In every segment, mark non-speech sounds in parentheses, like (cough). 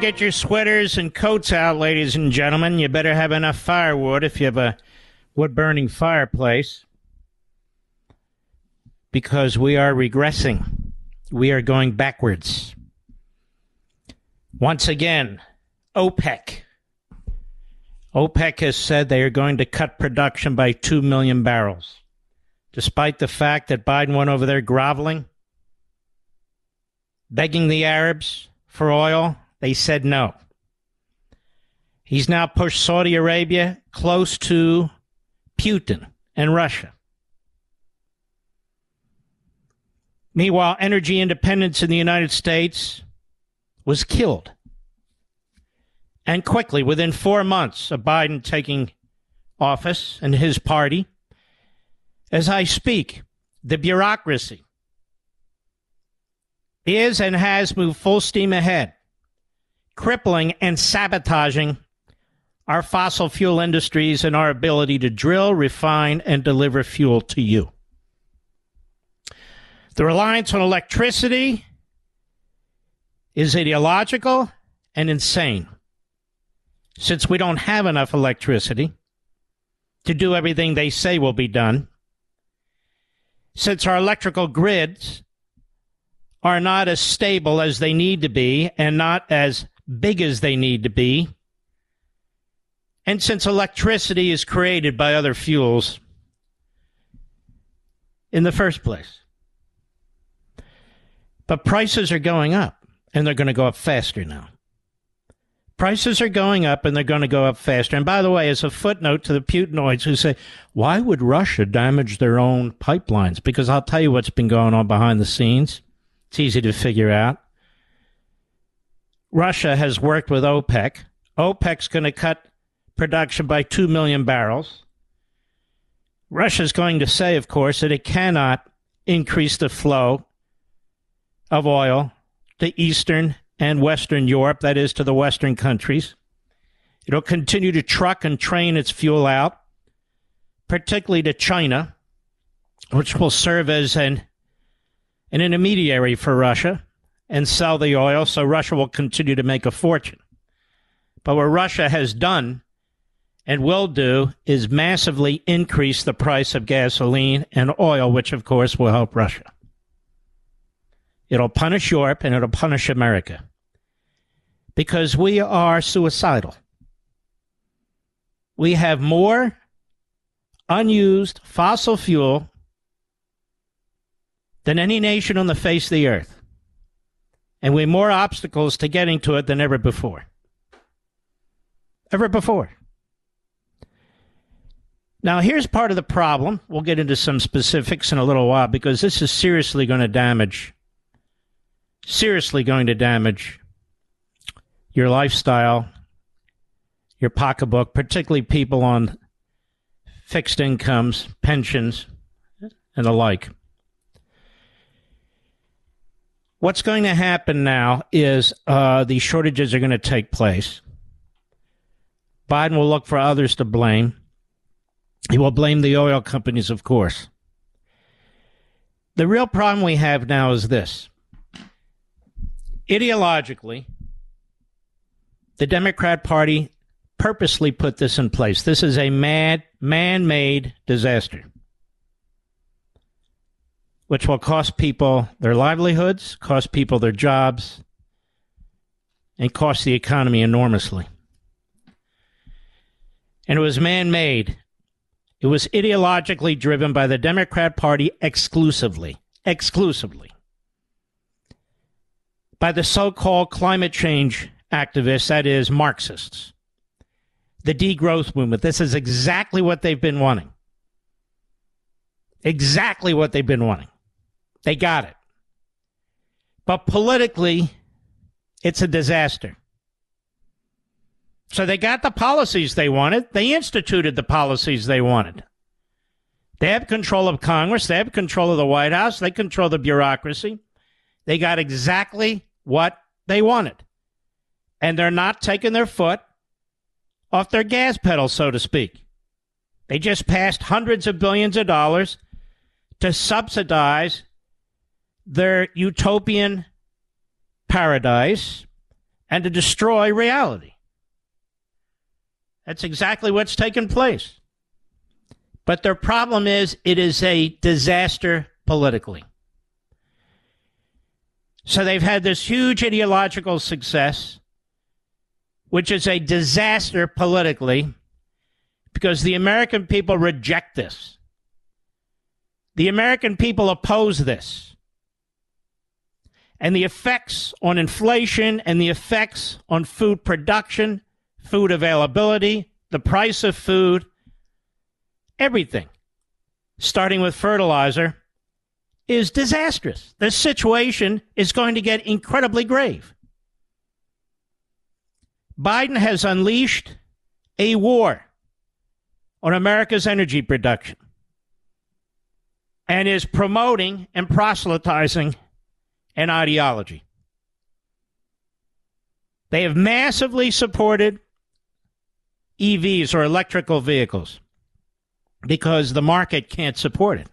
Get your sweaters and coats out, ladies and gentlemen. You better have enough firewood if you have a wood burning fireplace. Because we are regressing, we are going backwards. Once again, OPEC. OPEC has said they are going to cut production by 2 million barrels. Despite the fact that Biden went over there groveling, begging the Arabs for oil, they said no. He's now pushed Saudi Arabia close to Putin and Russia. Meanwhile, energy independence in the United States was killed. And quickly, within four months of Biden taking office and his party, as I speak, the bureaucracy is and has moved full steam ahead, crippling and sabotaging our fossil fuel industries and our ability to drill, refine, and deliver fuel to you. The reliance on electricity is ideological and insane. Since we don't have enough electricity to do everything they say will be done, since our electrical grids are not as stable as they need to be and not as big as they need to be. And since electricity is created by other fuels in the first place. But prices are going up, and they're going to go up faster now. Prices are going up, and they're going to go up faster. And by the way, as a footnote to the Putinoids who say, why would Russia damage their own pipelines? Because I'll tell you what's been going on behind the scenes. It's easy to figure out. Russia has worked with OPEC. OPEC's going to cut production by 2 million barrels. Russia's going to say, of course, that it cannot increase the flow of oil to Eastern and Western Europe, that is, to the Western countries. It'll continue to truck and train its fuel out, particularly to China, which will serve as an an intermediary for Russia and sell the oil, so Russia will continue to make a fortune. But what Russia has done and will do is massively increase the price of gasoline and oil, which of course will help Russia. It'll punish Europe and it'll punish America because we are suicidal. We have more unused fossil fuel than any nation on the face of the earth. And we have more obstacles to getting to it than ever before. Ever before. Now, here's part of the problem. We'll get into some specifics in a little while because this is seriously going to damage seriously going to damage your lifestyle, your pocketbook, particularly people on fixed incomes, pensions, and the like. What's going to happen now is uh, these shortages are going to take place. Biden will look for others to blame. He will blame the oil companies, of course. The real problem we have now is this ideologically, the Democrat Party purposely put this in place. This is a mad, man made disaster which will cost people their livelihoods, cost people their jobs, and cost the economy enormously. And it was man made. It was ideologically driven by the Democrat Party exclusively. Exclusively. By the so called climate change activists, that is, Marxists. The degrowth movement. This is exactly what they've been wanting. Exactly what they've been wanting. They got it. But politically, it's a disaster. So they got the policies they wanted. They instituted the policies they wanted. They have control of Congress. They have control of the White House. They control the bureaucracy. They got exactly what they wanted. And they're not taking their foot off their gas pedal, so to speak. They just passed hundreds of billions of dollars to subsidize their utopian paradise and to destroy reality. That's exactly what's taken place. But their problem is it is a disaster politically. So they've had this huge ideological success, which is a disaster politically, because the American people reject this. The American people oppose this and the effects on inflation and the effects on food production, food availability, the price of food, everything, starting with fertilizer, is disastrous. The situation is going to get incredibly grave. Biden has unleashed a war on America's energy production and is promoting and proselytizing and ideology. They have massively supported EVs or electrical vehicles because the market can't support it.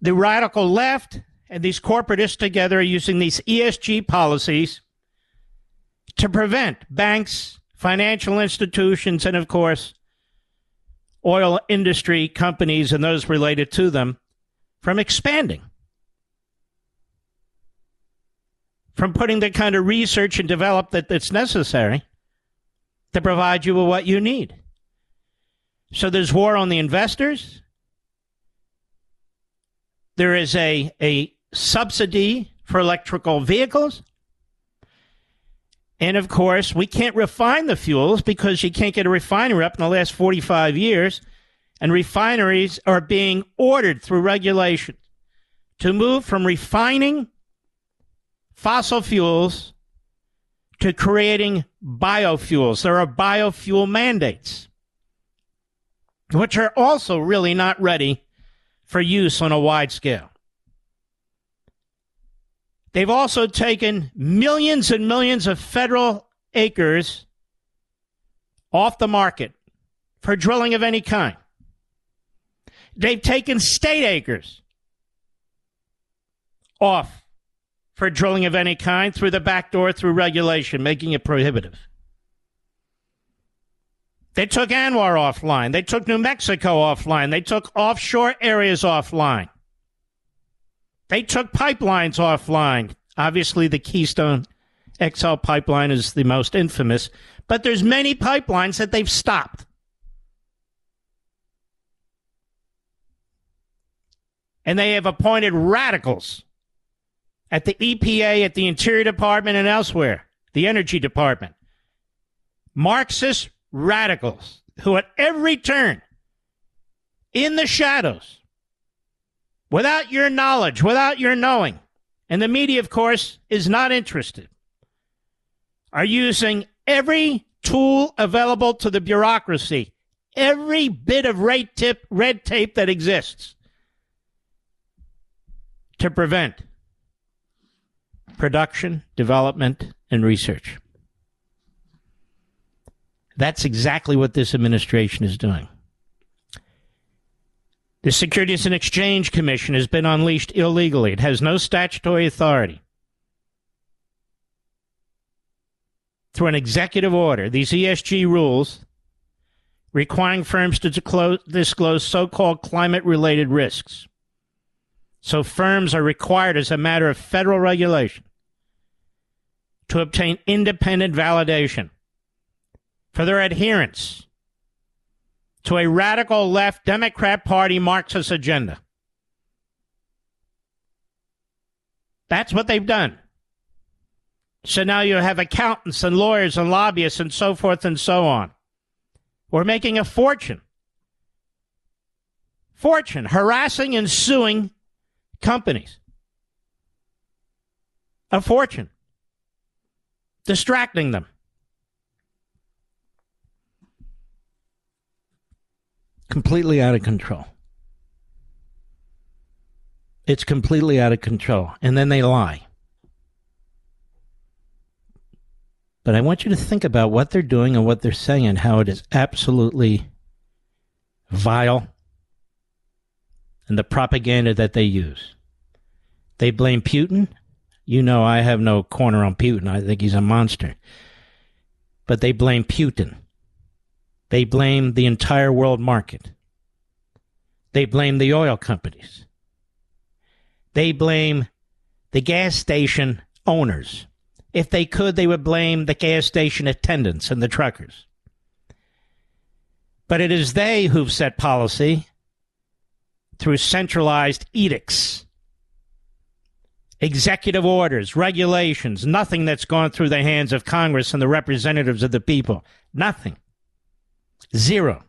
The radical left and these corporatists together are using these ESG policies to prevent banks, financial institutions, and of course, oil industry companies and those related to them from expanding. From putting the kind of research and develop that, that's necessary to provide you with what you need. So there's war on the investors. There is a, a subsidy for electrical vehicles. And of course, we can't refine the fuels because you can't get a refinery up in the last 45 years. And refineries are being ordered through regulation to move from refining fossil fuels to creating biofuels. There are biofuel mandates, which are also really not ready for use on a wide scale. They've also taken millions and millions of federal acres off the market for drilling of any kind. They've taken state acres off for drilling of any kind through the back door through regulation, making it prohibitive. They took ANWR offline. They took New Mexico offline. They took offshore areas offline. They took pipelines offline. Obviously, the Keystone XL pipeline is the most infamous, but there's many pipelines that they've stopped. And they have appointed radicals at the EPA, at the Interior Department, and elsewhere, the Energy Department. Marxist radicals who, at every turn, in the shadows, without your knowledge, without your knowing, and the media, of course, is not interested, are using every tool available to the bureaucracy, every bit of red tape, that exists to prevent production, development, and research. That's exactly what this administration is doing. The Securities and Exchange Commission has been unleashed illegally. It has no statutory authority. Through an executive order, these ESG rules requiring firms to disclose so called climate related risks. So firms are required, as a matter of federal regulation, to obtain independent validation for their adherence to a radical left Democrat Party Marxist agenda. That's what they've done. So now you have accountants and lawyers and lobbyists and so forth and so on. We're making a fortune. Fortune harassing and suing companies. A fortune. Distracting them. completely out of control. It's completely out of control. And then they lie. But I want you to think about what they're doing and what they're saying and how it is absolutely vile and the propaganda that they use. They blame Putin. You know, I have no corner on Putin. I think he's a monster. But they blame Putin. They blame the entire world market. They blame the oil companies. They blame the gas station owners. If they could, they would blame the gas station attendants and the truckers. But it is they who've set policy through centralized edicts, executive orders, regulations, nothing that's gone through the hands of Congress and the representatives of the people. Nothing. Zero.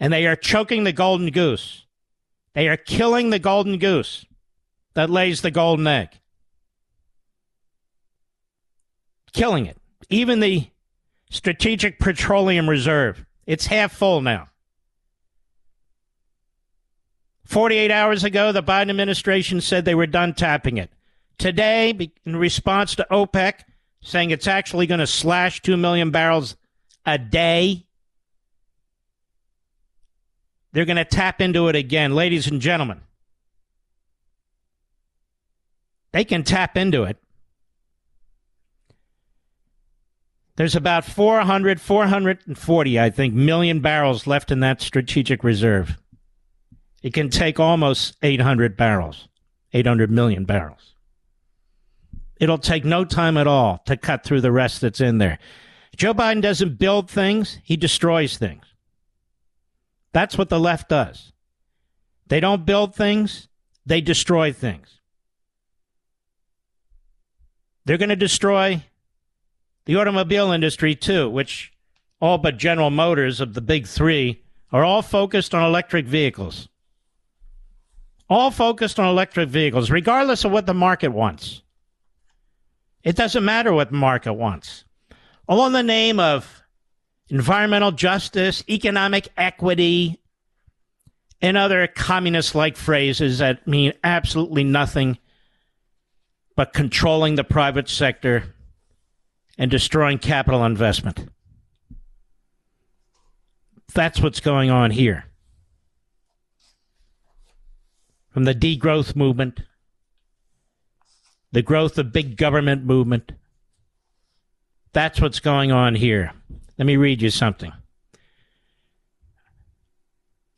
And they are choking the golden goose. They are killing the golden goose that lays the golden egg. Killing it. Even the Strategic Petroleum Reserve, it's half full now. 48 hours ago, the Biden administration said they were done tapping it. Today, in response to OPEC saying it's actually going to slash 2 million barrels a day. They're going to tap into it again. Ladies and gentlemen, they can tap into it. There's about 400, 440, I think, million barrels left in that strategic reserve. It can take almost 800 barrels, 800 million barrels. It'll take no time at all to cut through the rest that's in there. Joe Biden doesn't build things, he destroys things. That's what the left does. They don't build things, they destroy things. They're going to destroy the automobile industry too, which all but General Motors of the big three are all focused on electric vehicles. All focused on electric vehicles, regardless of what the market wants. It doesn't matter what the market wants all in the name of environmental justice, economic equity, and other communist like phrases that mean absolutely nothing but controlling the private sector and destroying capital investment. That's what's going on here. From the degrowth movement, the growth of big government movement, that's what's going on here. Let me read you something.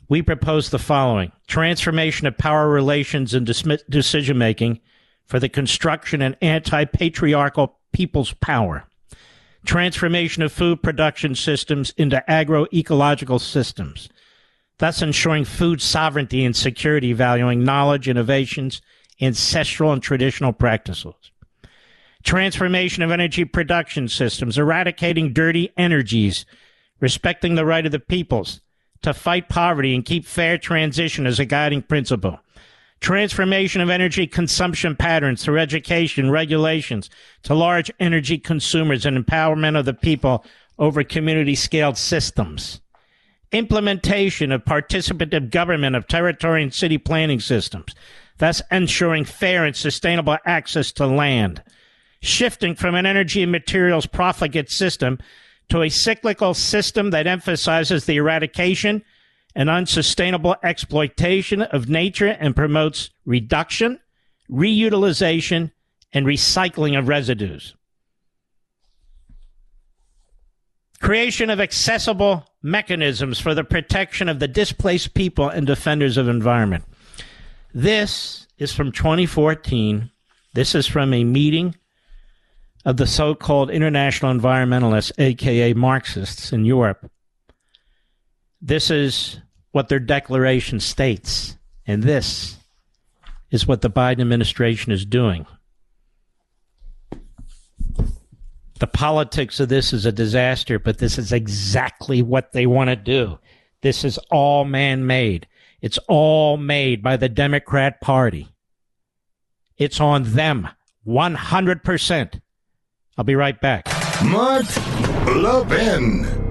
We propose the following transformation of power relations and decision making for the construction and anti patriarchal people's power, transformation of food production systems into agro ecological systems, thus ensuring food sovereignty and security, valuing knowledge, innovations, ancestral and traditional practices transformation of energy production systems, eradicating dirty energies, respecting the right of the peoples to fight poverty and keep fair transition as a guiding principle, transformation of energy consumption patterns through education, regulations to large energy consumers and empowerment of the people over community scaled systems. Implementation of participative government of territory and city planning systems, thus ensuring fair and sustainable access to land. Shifting from an energy and materials profligate system to a cyclical system that emphasizes the eradication and unsustainable exploitation of nature and promotes reduction, reutilization, and recycling of residues. Creation of accessible mechanisms for the protection of the displaced people and defenders of environment. This is from 2014. This is from a meeting of the so called international environmentalists, aka Marxists in Europe. This is what their declaration states. And this is what the Biden administration is doing. The politics of this is a disaster, but this is exactly what they want to do. This is all man made. It's all made by the Democrat Party. It's on them 100%. I'll be right back. Mark Levin.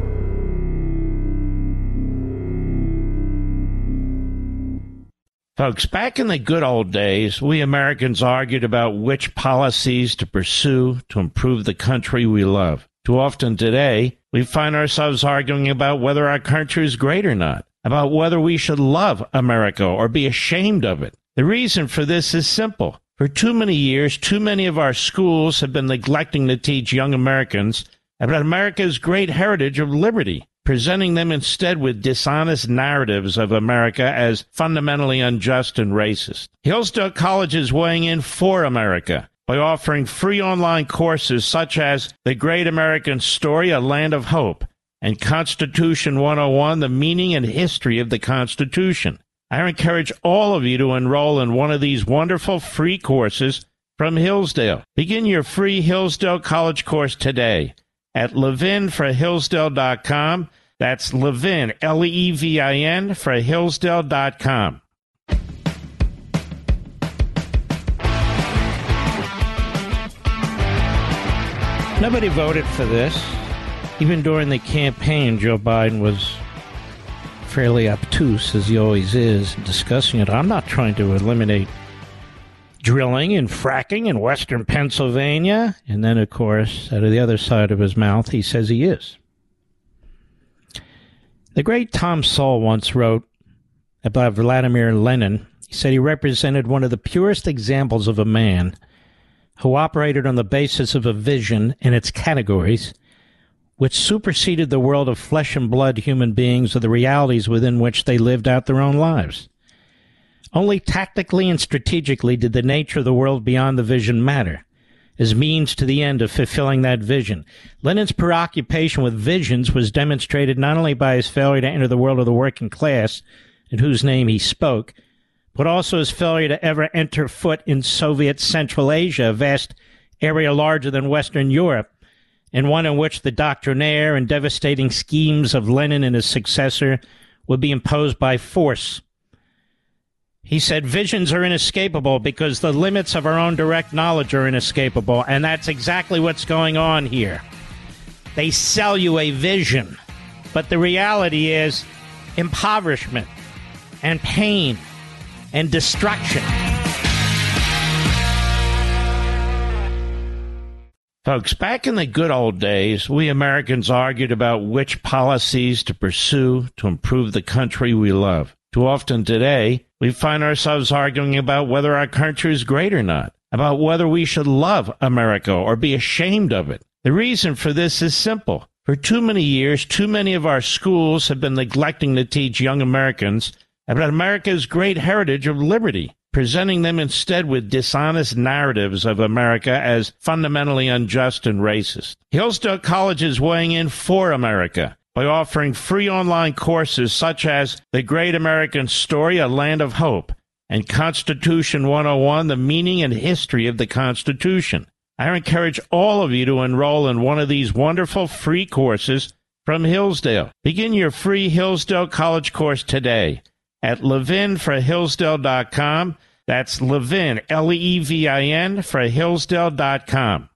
Folks, back in the good old days, we Americans argued about which policies to pursue to improve the country we love. Too often today, we find ourselves arguing about whether our country is great or not, about whether we should love America or be ashamed of it. The reason for this is simple. For too many years, too many of our schools have been neglecting to teach young Americans about America's great heritage of liberty, presenting them instead with dishonest narratives of America as fundamentally unjust and racist. Hillsdale College is weighing in for America by offering free online courses such as The Great American Story, A Land of Hope, and Constitution 101, The Meaning and History of the Constitution. I encourage all of you to enroll in one of these wonderful free courses from Hillsdale. Begin your free Hillsdale College course today at levinforhillsdale.com. That's Levin, L E V I N, for Hillsdale.com. Nobody voted for this. Even during the campaign, Joe Biden was fairly obtuse, as he always is, discussing it. I'm not trying to eliminate drilling and fracking in western Pennsylvania. And then, of course, out of the other side of his mouth, he says he is. The great Tom Sowell once wrote about Vladimir Lenin. He said he represented one of the purest examples of a man who operated on the basis of a vision and its categories which superseded the world of flesh and blood human beings of the realities within which they lived out their own lives. Only tactically and strategically did the nature of the world beyond the vision matter, as means to the end of fulfilling that vision. Lenin's preoccupation with visions was demonstrated not only by his failure to enter the world of the working class, in whose name he spoke, but also his failure to ever enter foot in Soviet Central Asia, a vast area larger than Western Europe, and one in which the doctrinaire and devastating schemes of Lenin and his successor would be imposed by force. He said, Visions are inescapable because the limits of our own direct knowledge are inescapable. And that's exactly what's going on here. They sell you a vision, but the reality is impoverishment and pain and destruction. Folks, back in the good old days, we Americans argued about which policies to pursue to improve the country we love. Too often today, we find ourselves arguing about whether our country is great or not, about whether we should love America or be ashamed of it. The reason for this is simple. For too many years, too many of our schools have been neglecting to teach young Americans about America's great heritage of liberty, presenting them instead with dishonest narratives of America as fundamentally unjust and racist. Hillsdale College is weighing in for America by offering free online courses such as The Great American Story, A Land of Hope, and Constitution 101, The Meaning and History of the Constitution. I encourage all of you to enroll in one of these wonderful free courses from Hillsdale. Begin your free Hillsdale College course today at levinforhillsdale.com. That's Levin, L E V I N, for Hillsdale.com.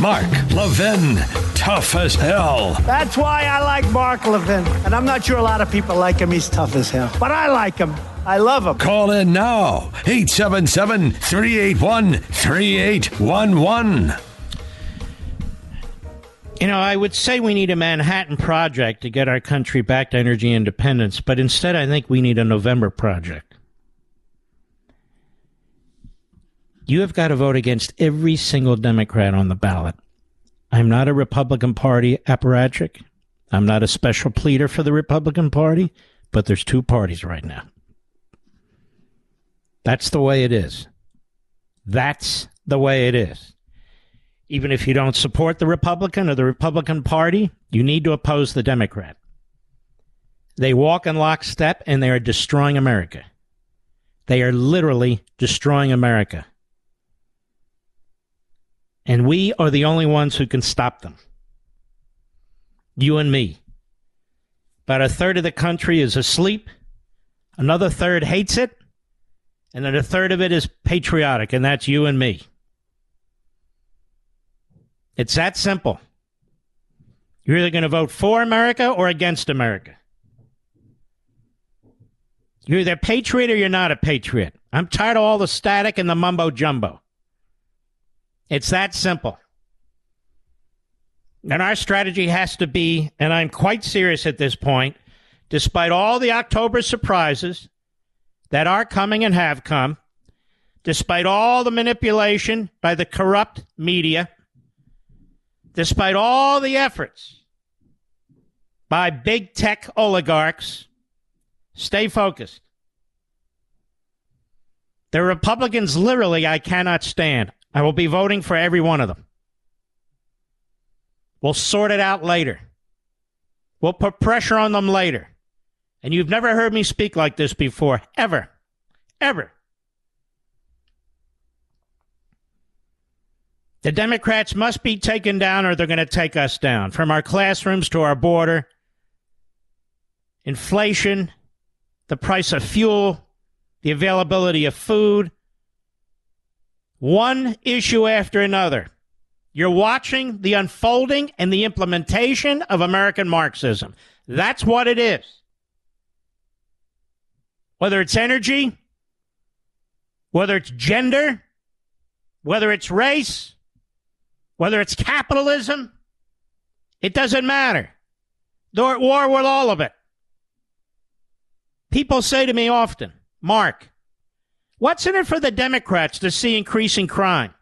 Mark Levin, tough as hell. That's why I like Mark Levin. And I'm not sure a lot of people like him. He's tough as hell. But I like him. I love him. Call in now 877 381 3811. You know, I would say we need a Manhattan Project to get our country back to energy independence, but instead I think we need a November Project. You have got to vote against every single Democrat on the ballot. I'm not a Republican Party apparatchik. I'm not a special pleader for the Republican Party, but there's two parties right now. That's the way it is. That's the way it is. Even if you don't support the Republican or the Republican Party, you need to oppose the Democrat. They walk in lockstep and they are destroying America. They are literally destroying America. And we are the only ones who can stop them. You and me. About a third of the country is asleep. Another third hates it. And then a third of it is patriotic, and that's you and me. It's that simple. You're either going to vote for America or against America. You're either a patriot or you're not a patriot. I'm tired of all the static and the mumbo jumbo. It's that simple. And our strategy has to be, and I'm quite serious at this point, despite all the October surprises that are coming and have come, despite all the manipulation by the corrupt media, despite all the efforts by big tech oligarchs, stay focused. The Republicans, literally, I cannot stand. I will be voting for every one of them. We'll sort it out later. We'll put pressure on them later. And you've never heard me speak like this before, ever. Ever. The Democrats must be taken down or they're going to take us down. From our classrooms to our border, inflation, the price of fuel, the availability of food, one issue after another. You're watching the unfolding and the implementation of American Marxism. That's what it is. Whether it's energy, whether it's gender, whether it's race, whether it's capitalism, it doesn't matter. They're at war with all of it. People say to me often, Mark, what's in it for the Democrats to see increasing crime?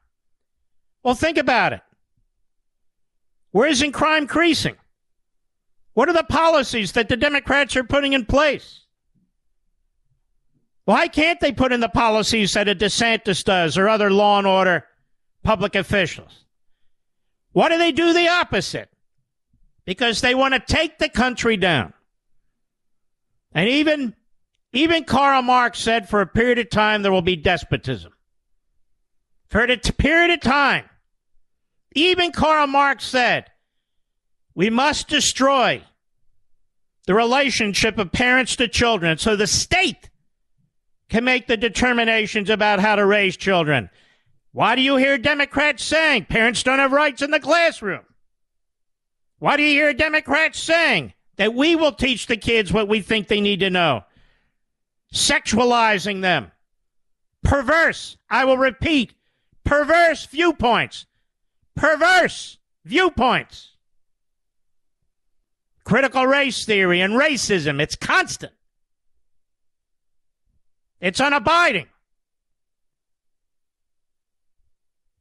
Well, think about it. Where isn't crime increasing? What are the policies that the Democrats are putting in place? Why can't they put in the policies that a DeSantis does or other law and order public officials? Why do they do the opposite? Because they want to take the country down. And even, even Karl Marx said for a period of time there will be despotism. For a period of time. Even Karl Marx said we must destroy the relationship of parents to children so the state can make the determinations about how to raise children. Why do you hear Democrats saying parents don't have rights in the classroom? Why do you hear Democrats saying that we will teach the kids what we think they need to know? Sexualizing them. Perverse, I will repeat, perverse viewpoints. Perverse viewpoints. Critical race theory and racism, it's constant. It's unabiding.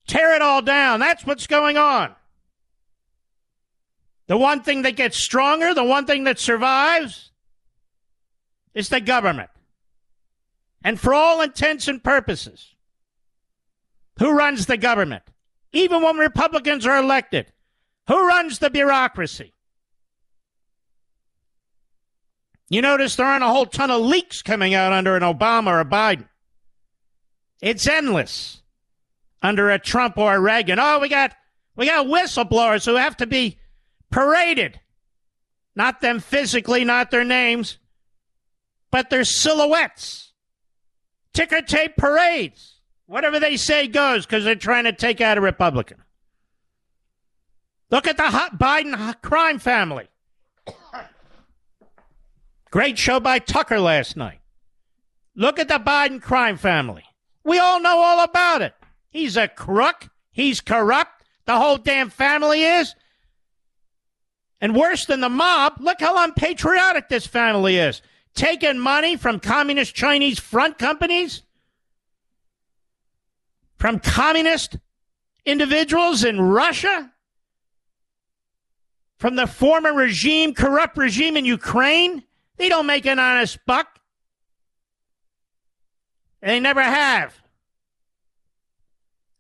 Tear it all down. That's what's going on. The one thing that gets stronger, the one thing that survives, is the government. And for all intents and purposes, who runs the government? Even when Republicans are elected, who runs the bureaucracy? You notice there aren't a whole ton of leaks coming out under an Obama or a Biden. It's endless under a Trump or a Reagan. Oh, we got we got whistleblowers who have to be paraded. Not them physically, not their names, but their silhouettes. Ticker tape parades. Whatever they say goes because they're trying to take out a Republican. Look at the Biden crime family. Great show by Tucker last night. Look at the Biden crime family. We all know all about it. He's a crook. He's corrupt. The whole damn family is. And worse than the mob, look how unpatriotic this family is. Taking money from communist Chinese front companies, from communist individuals in Russia, from the former regime, corrupt regime in Ukraine. They don't make an honest buck. They never have.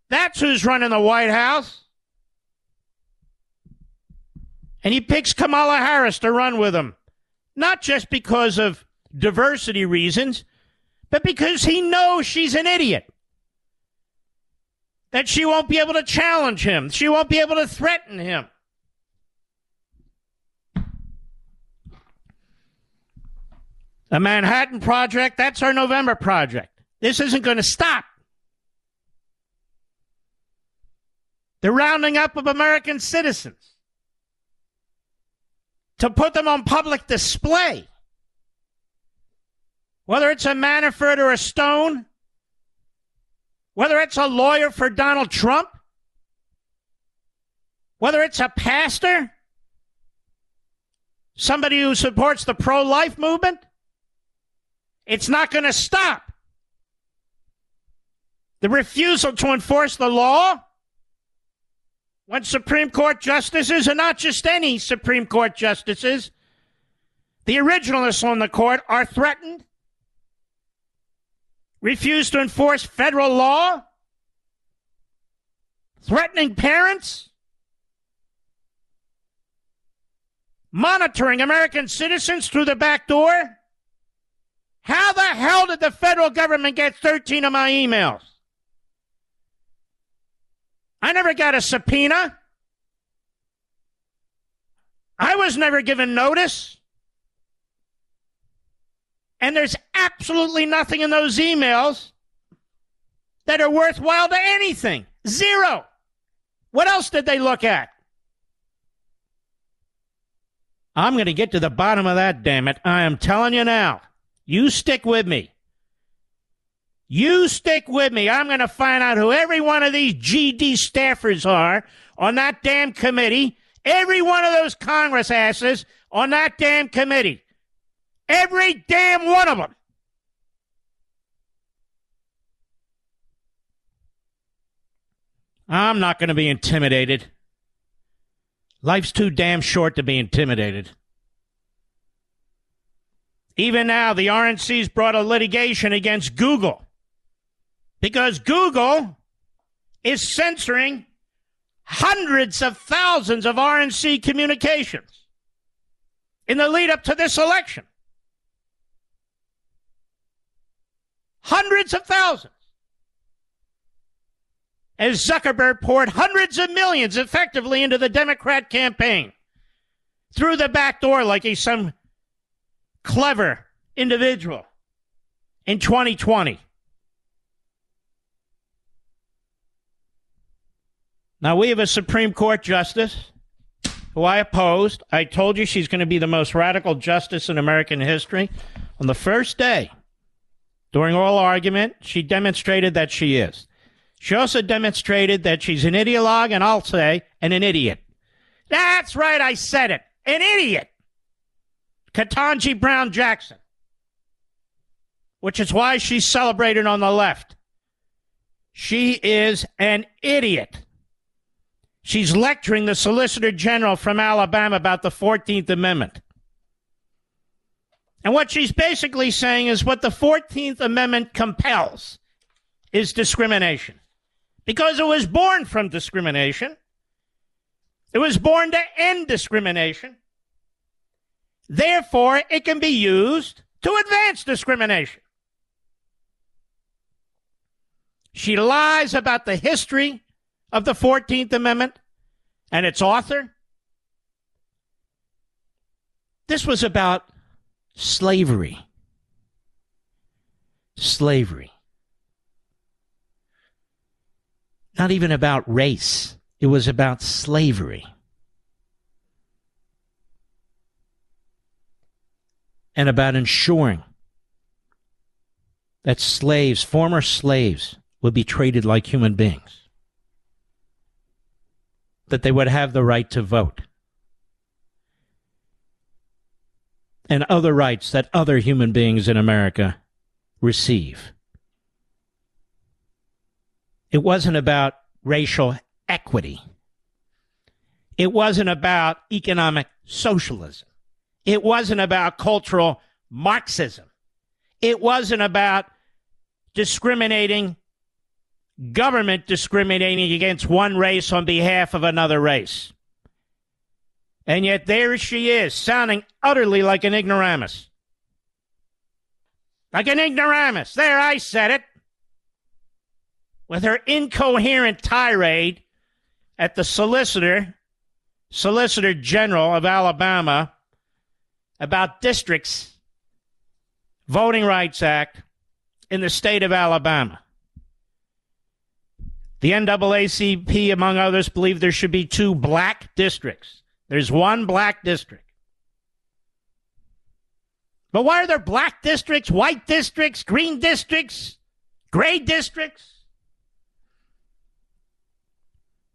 That's who's running the White House. And he picks Kamala Harris to run with him, not just because of diversity reasons, but because he knows she's an idiot. That she won't be able to challenge him, she won't be able to threaten him. The Manhattan Project, that's our November project. This isn't going to stop. The rounding up of American citizens to put them on public display. Whether it's a Manafort or a Stone, whether it's a lawyer for Donald Trump, whether it's a pastor, somebody who supports the pro life movement, it's not going to stop. The refusal to enforce the law when Supreme Court justices, and not just any Supreme Court justices, the originalists on the court are threatened, refuse to enforce federal law, threatening parents, monitoring American citizens through the back door. How the hell did the federal government get 13 of my emails? I never got a subpoena. I was never given notice. And there's absolutely nothing in those emails that are worthwhile to anything. Zero. What else did they look at? I'm going to get to the bottom of that, damn it. I am telling you now. You stick with me. You stick with me. I'm going to find out who every one of these GD staffers are on that damn committee. Every one of those Congress asses on that damn committee. Every damn one of them. I'm not going to be intimidated. Life's too damn short to be intimidated. Even now, the RNC's brought a litigation against Google because Google is censoring hundreds of thousands of RNC communications in the lead up to this election. Hundreds of thousands. As Zuckerberg poured hundreds of millions effectively into the Democrat campaign through the back door like he's some clever individual in 2020. Now, we have a Supreme Court justice who I opposed. I told you she's going to be the most radical justice in American history. On the first day, during oral argument, she demonstrated that she is. She also demonstrated that she's an ideologue, and I'll say, and an idiot. That's right, I said it. An idiot. Ketanji Brown Jackson. Which is why she's celebrated on the left. She is an idiot. She's lecturing the Solicitor General from Alabama about the 14th Amendment. And what she's basically saying is what the 14th Amendment compels is discrimination. Because it was born from discrimination. It was born to end discrimination. Therefore, it can be used to advance discrimination. She lies about the history of the 14th Amendment and its author? This was about slavery. Slavery. Not even about race, it was about slavery. And about ensuring that slaves, former slaves, would be treated like human beings that they would have the right to vote, and other rights that other human beings in America receive. It wasn't about racial equity. It wasn't about economic socialism. It wasn't about cultural Marxism. It wasn't about discriminating, government discriminating against one race on behalf of another race. And yet there she is, sounding utterly like an ignoramus. Like an ignoramus. There, I said it. With her incoherent tirade at the solicitor, Solicitor General of Alabama, about districts, Voting Rights Act in the state of Alabama. The NAACP, among others, believe there should be two black districts. There's one black district. But why are there black districts, white districts, green districts, gray districts?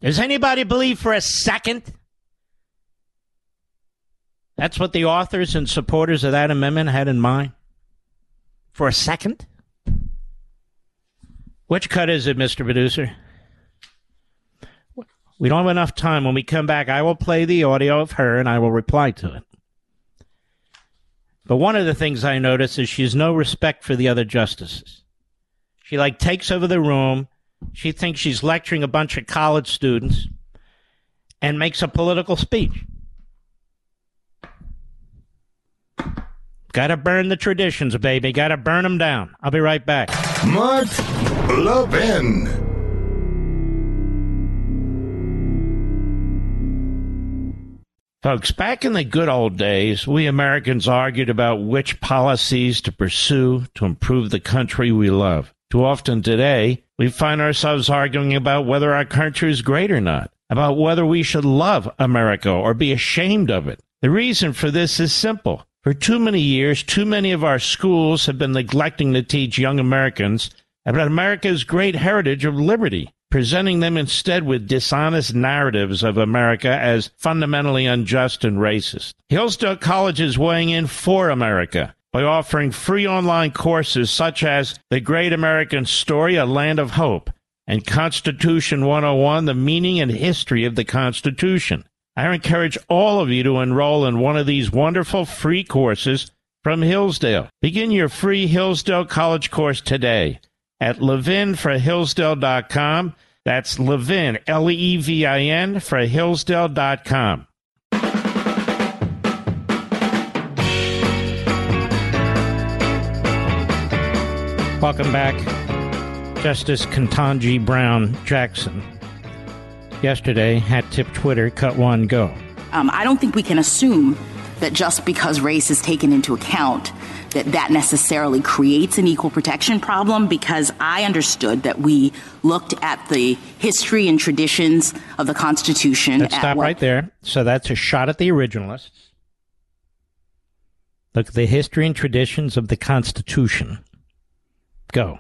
Does anybody believe for a second that's what the authors and supporters of that amendment had in mind? For a second? Which cut is it, Mr. Producer? We don't have enough time. When we come back, I will play the audio of her and I will reply to it. But one of the things I notice is she has no respect for the other justices. She like takes over the room. She thinks she's lecturing a bunch of college students and makes a political speech. Gotta burn the traditions, baby. Gotta burn them down. I'll be right back. Mark Levin. Folks, back in the good old days, we Americans argued about which policies to pursue to improve the country we love. Too often today, we find ourselves arguing about whether our country is great or not, about whether we should love America or be ashamed of it. The reason for this is simple. For too many years, too many of our schools have been neglecting to teach young Americans about America's great heritage of liberty, presenting them instead with dishonest narratives of America as fundamentally unjust and racist. Hillsdale College is weighing in for America by offering free online courses such as The Great American Story, A Land of Hope, and Constitution 101, The Meaning and History of the Constitution. I encourage all of you to enroll in one of these wonderful free courses from Hillsdale. Begin your free Hillsdale College course today at levinforhillsdale.com. That's Levin, L E V I N, for Hillsdale.com. Welcome back. Justice Ketanji Brown Jackson yesterday hat tip Twitter cut one go. Um, I don't think we can assume that just because race is taken into account that that necessarily creates an equal protection problem because I understood that we looked at the history and traditions of the Constitution. Let's stop what- right there. So that's a shot at the originalists. Look at the history and traditions of the Constitution. Go.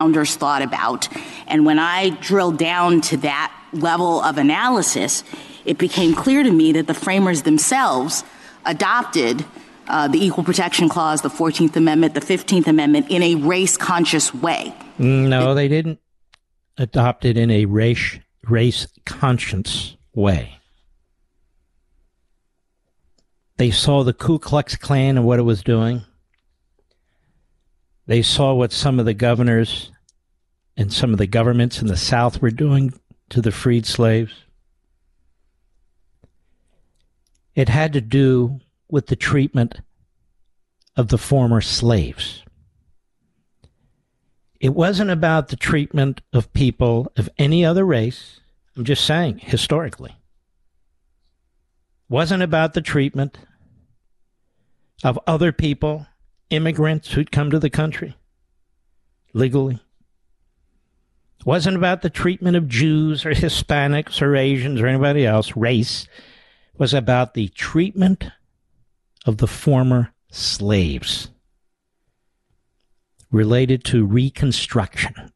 Founders thought about. And when I drilled down to that level of analysis, it became clear to me that the framers themselves adopted Uh, the Equal Protection Clause, the 14th Amendment, the 15th Amendment in a race conscious way. Mm, no, they didn't adopt it in a race race conscious way. They saw the Ku Klux Klan and what it was doing. They saw what some of the governors and some of the governments in the South were doing to the freed slaves. It had to do with the treatment of the former slaves. It wasn't about the treatment of people of any other race. I'm just saying, historically. Wasn't about the treatment of other people, immigrants who'd come to the country legally It wasn't about the treatment of Jews or Hispanics or Asians or anybody else. Race was about the treatment of the former slaves related to Reconstruction.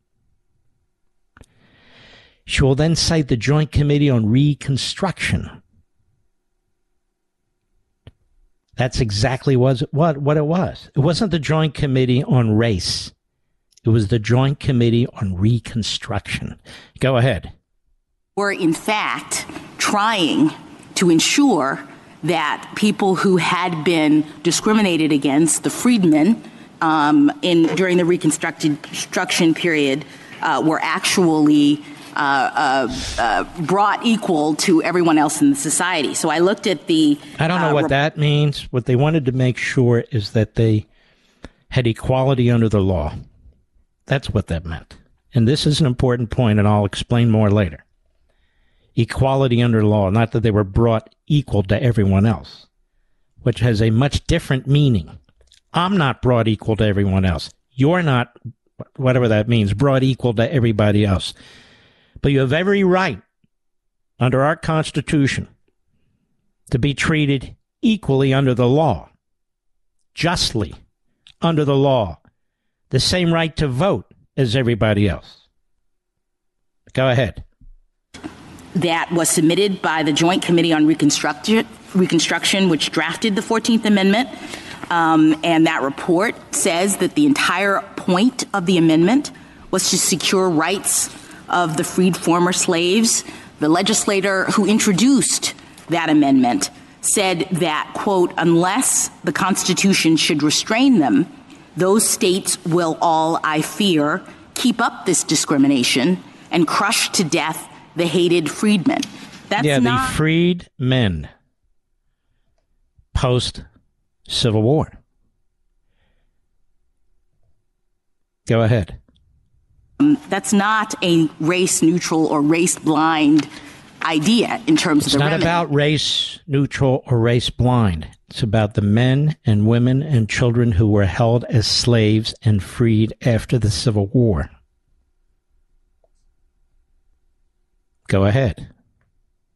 She will then cite the Joint Committee on Reconstruction. That's exactly what, what, it was. It wasn't the Joint Committee on Race. It was the Joint Committee on Reconstruction. Go ahead. We're, in fact, trying to ensure that people who had been discriminated against, the freedmen, um, in during the Reconstruction period, uh, were actually uh, uh, uh, brought equal to everyone else in the society. So I looked at the. I don't know what rep- that means. What they wanted to make sure is that they had equality under the law. That's what that meant. And this is an important point, and I'll explain more later. Equality under law, not that they were brought equal to everyone else, which has a much different meaning. I'm not brought equal to everyone else. You're not, whatever that means, brought equal to everybody else. But you have every right under our Constitution to be treated equally under the law, justly under the law, the same right to vote as everybody else. Go ahead. That was submitted by the Joint Committee on Reconstruction, Reconstruction which drafted the 14th Amendment. Um, and that report says that the entire point of the amendment was to secure rights of the freed former slaves. The legislator who introduced that amendment said that, quote, unless the Constitution should restrain them, those states will all, I fear, keep up this discrimination and crush to death the hated freedmen. That's yeah, not- the freed men post Civil War. Go ahead. Um, that's not a race neutral or race blind idea in terms it's of the It's not about race neutral or race blind. It's about the men and women and children who were held as slaves and freed after the Civil War. Go ahead.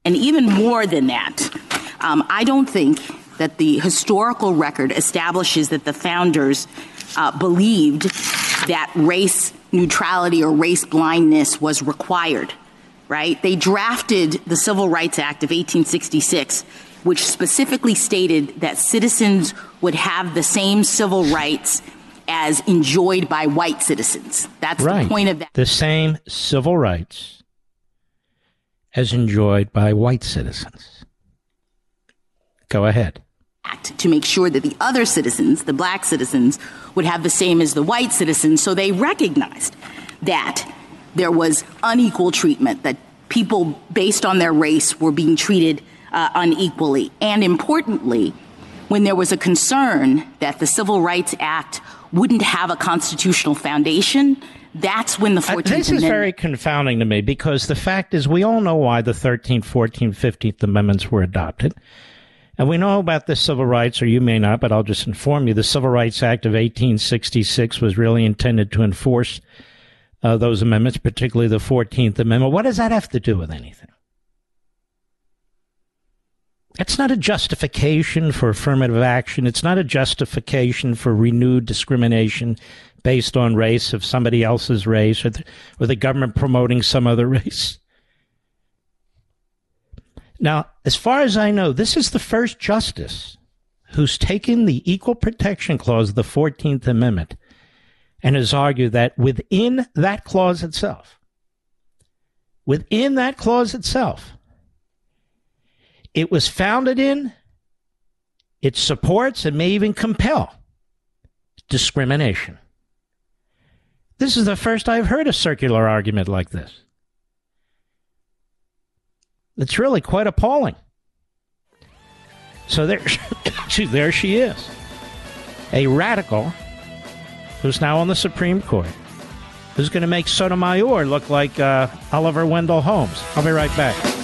And even more than that, um, I don't think that the historical record establishes that the founders uh, believed that race neutrality or race blindness was required, right? They drafted the Civil Rights Act of 1866, which specifically stated that citizens would have the same civil rights as enjoyed by white citizens. That's right. the point of that. The same civil rights as enjoyed by white citizens. Go ahead. To make sure that the other citizens, the black citizens, would have the same as the white citizens. So they recognized that there was unequal treatment, that people based on their race were being treated uh, unequally. And importantly, when there was a concern that the Civil Rights Act wouldn't have a constitutional foundation, that's when the 14th uh, This Amendment- is very confounding to me because the fact is we all know why the 13th, 14th, 15th Amendments were adopted. And we know about the civil rights, or you may not, but I'll just inform you. The Civil Rights Act of 1866 was really intended to enforce uh, those amendments, particularly the 14th Amendment. What does that have to do with anything? It's not a justification for affirmative action. It's not a justification for renewed discrimination based on race of somebody else's race or the, or the government promoting some other (laughs) race. Now, as far as I know, this is the first justice who's taken the Equal Protection Clause of the 14th Amendment and has argued that within that clause itself, within that clause itself, it was founded in, it supports, and may even compel discrimination. This is the first I've heard a circular argument like this. It's really quite appalling. So there, (coughs) there she is, a radical who's now on the Supreme Court, who's going to make Sotomayor look like uh, Oliver Wendell Holmes. I'll be right back.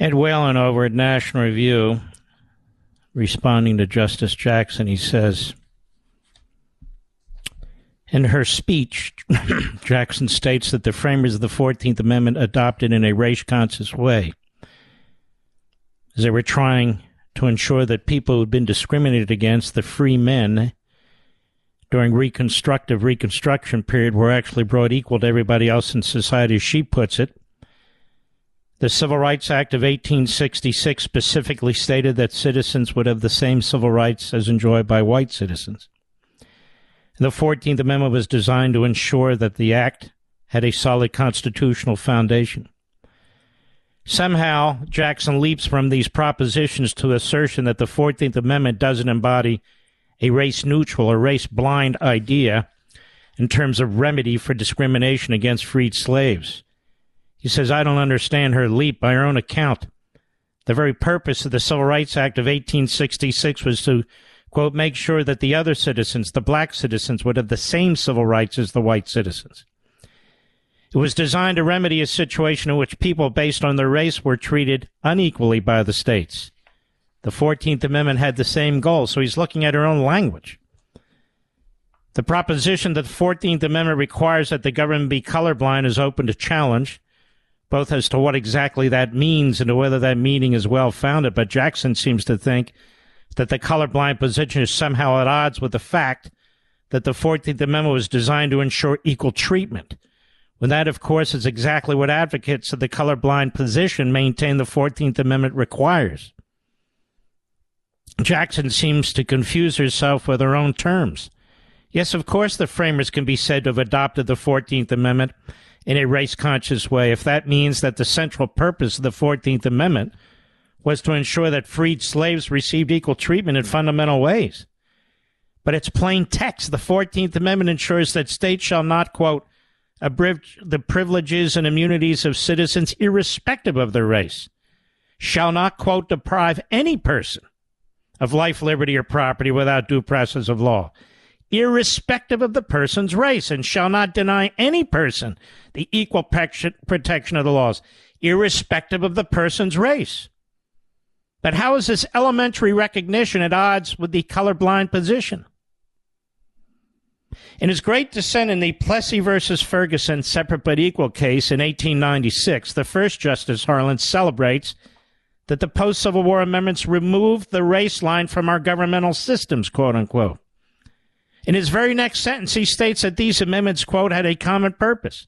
Ed Whelan over at National Review, responding to Justice Jackson, he says, in her speech, (coughs) Jackson states that the framers of the 14th Amendment adopted in a race conscious way as they were trying to ensure that people who'd been discriminated against, the free men, during reconstructive reconstruction period were actually brought equal to everybody else in society, as she puts it. The Civil Rights Act of 1866 specifically stated that citizens would have the same civil rights as enjoyed by white citizens. The 14th Amendment was designed to ensure that the act had a solid constitutional foundation. Somehow, Jackson leaps from these propositions to assertion that the 14th Amendment doesn't embody a race neutral or race blind idea in terms of remedy for discrimination against freed slaves. He says, I don't understand her leap by her own account. The very purpose of the Civil Rights Act of 1866 was to, quote, make sure that the other citizens, the black citizens, would have the same civil rights as the white citizens. It was designed to remedy a situation in which people based on their race were treated unequally by the states. The 14th Amendment had the same goal, so he's looking at her own language. The proposition that the 14th Amendment requires that the government be colorblind is open to challenge, both as to what exactly that means and to whether that meaning is well founded. But Jackson seems to think that the colorblind position is somehow at odds with the fact that the 14th Amendment was designed to ensure equal treatment when that, of course, is exactly what advocates of the colorblind position maintain the 14th Amendment requires. Jackson seems to confuse herself with her own terms. Yes, of course, the framers can be said to have adopted the 14th Amendment in a race conscious way if that means that the central purpose of the 14th Amendment was to ensure that freed slaves received equal treatment in fundamental ways. But it's plain text. The 14th Amendment ensures that states shall not, quote, abridge the privileges and immunities of citizens irrespective of their race, shall not, quote, deprive any person of life, liberty, or property without due process of law, irrespective of the person's race, and shall not deny any person the equal protection of the laws, irrespective of the person's race. But how is this elementary recognition at odds with the colorblind position? In his great dissent in the Plessy versus Ferguson separate but equal case in 1896, the first Justice Harlan celebrates that the post Civil War amendments removed the race line from our governmental systems, quote unquote. In his very next sentence, he states that these amendments, quote, had a common purpose,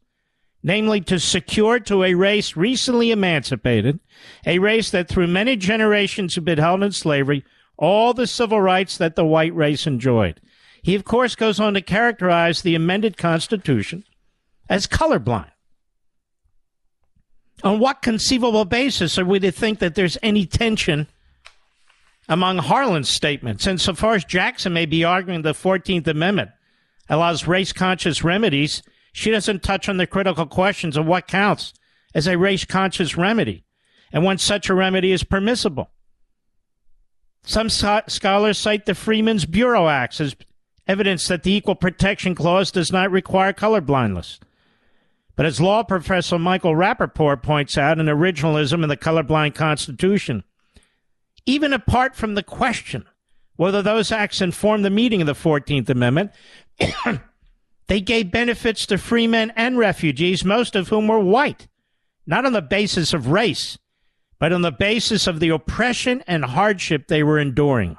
namely to secure to a race recently emancipated, a race that through many generations had been held in slavery, all the civil rights that the white race enjoyed. He, of course, goes on to characterize the amended Constitution as colorblind. On what conceivable basis are we to think that there's any tension among Harlan's statements? And so far as Jackson may be arguing the 14th Amendment allows race conscious remedies, she doesn't touch on the critical questions of what counts as a race conscious remedy and when such a remedy is permissible. Some scholars cite the Freedmen's Bureau Acts as evidence that the Equal Protection Clause does not require colorblindness. But as law professor Michael Rappaport points out in Originalism in the Colorblind Constitution, even apart from the question whether those acts inform the meaning of the 14th Amendment, (coughs) they gave benefits to free men and refugees, most of whom were white, not on the basis of race, but on the basis of the oppression and hardship they were enduring.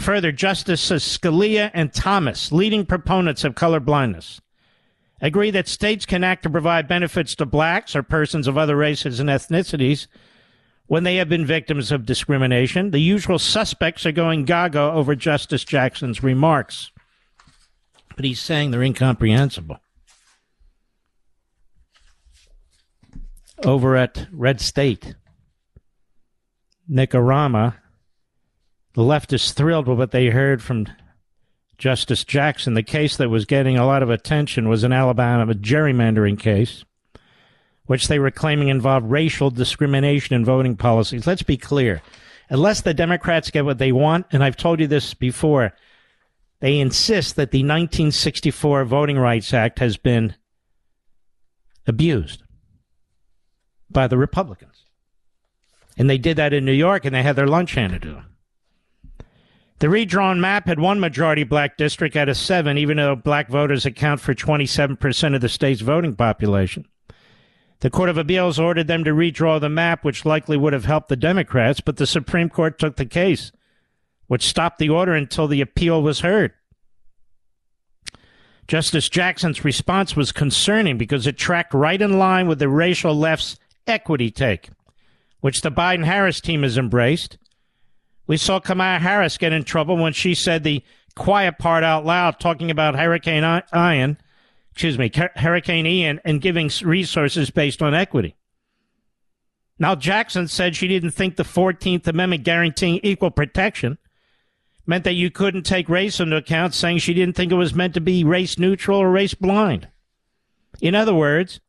Further, Justices Scalia and Thomas, leading proponents of color blindness, agree that states can act to provide benefits to blacks or persons of other races and ethnicities when they have been victims of discrimination. The usual suspects are going gaga over Justice Jackson's remarks. But he's saying they're incomprehensible. Over at Red State, Nick Arama, the left is thrilled with what they heard from Justice Jackson. The case that was getting a lot of attention was an Alabama gerrymandering case, which they were claiming involved racial discrimination in voting policies. Let's be clear. Unless the Democrats get what they want, and I've told you this before, they insist that the 1964 Voting Rights Act has been abused by the Republicans. And they did that in New York, and they had their lunch handed to them. The redrawn map had one majority black district out of seven, even though black voters account for 27% of the state's voting population. The Court of Appeals ordered them to redraw the map, which likely would have helped the Democrats, but the Supreme Court took the case, which stopped the order until the appeal was heard. Justice Jackson's response was concerning because it tracked right in line with the racial left's equity take, which the Biden Harris team has embraced we saw Kamala Harris get in trouble when she said the quiet part out loud, talking about Hurricane Ian, excuse me, Hurricane Ian, and giving resources based on equity. Now, Jackson said she didn't think the 14th Amendment guaranteeing equal protection meant that you couldn't take race into account, saying she didn't think it was meant to be race neutral or race blind. In other words,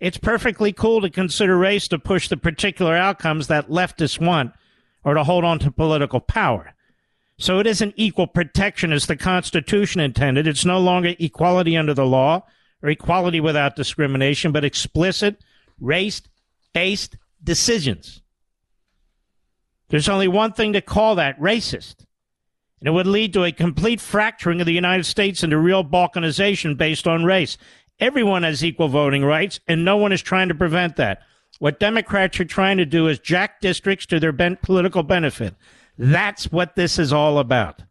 it's perfectly cool to consider race to push the particular outcomes that leftists want or to hold on to political power. So it isn't equal protection as the Constitution intended. It's no longer equality under the law or equality without discrimination, but explicit race based decisions. There's only one thing to call that racist. And it would lead to a complete fracturing of the United States into real balkanization based on race. Everyone has equal voting rights, and no one is trying to prevent that. What Democrats are trying to do is jack districts to their political benefit. That's what this is all about.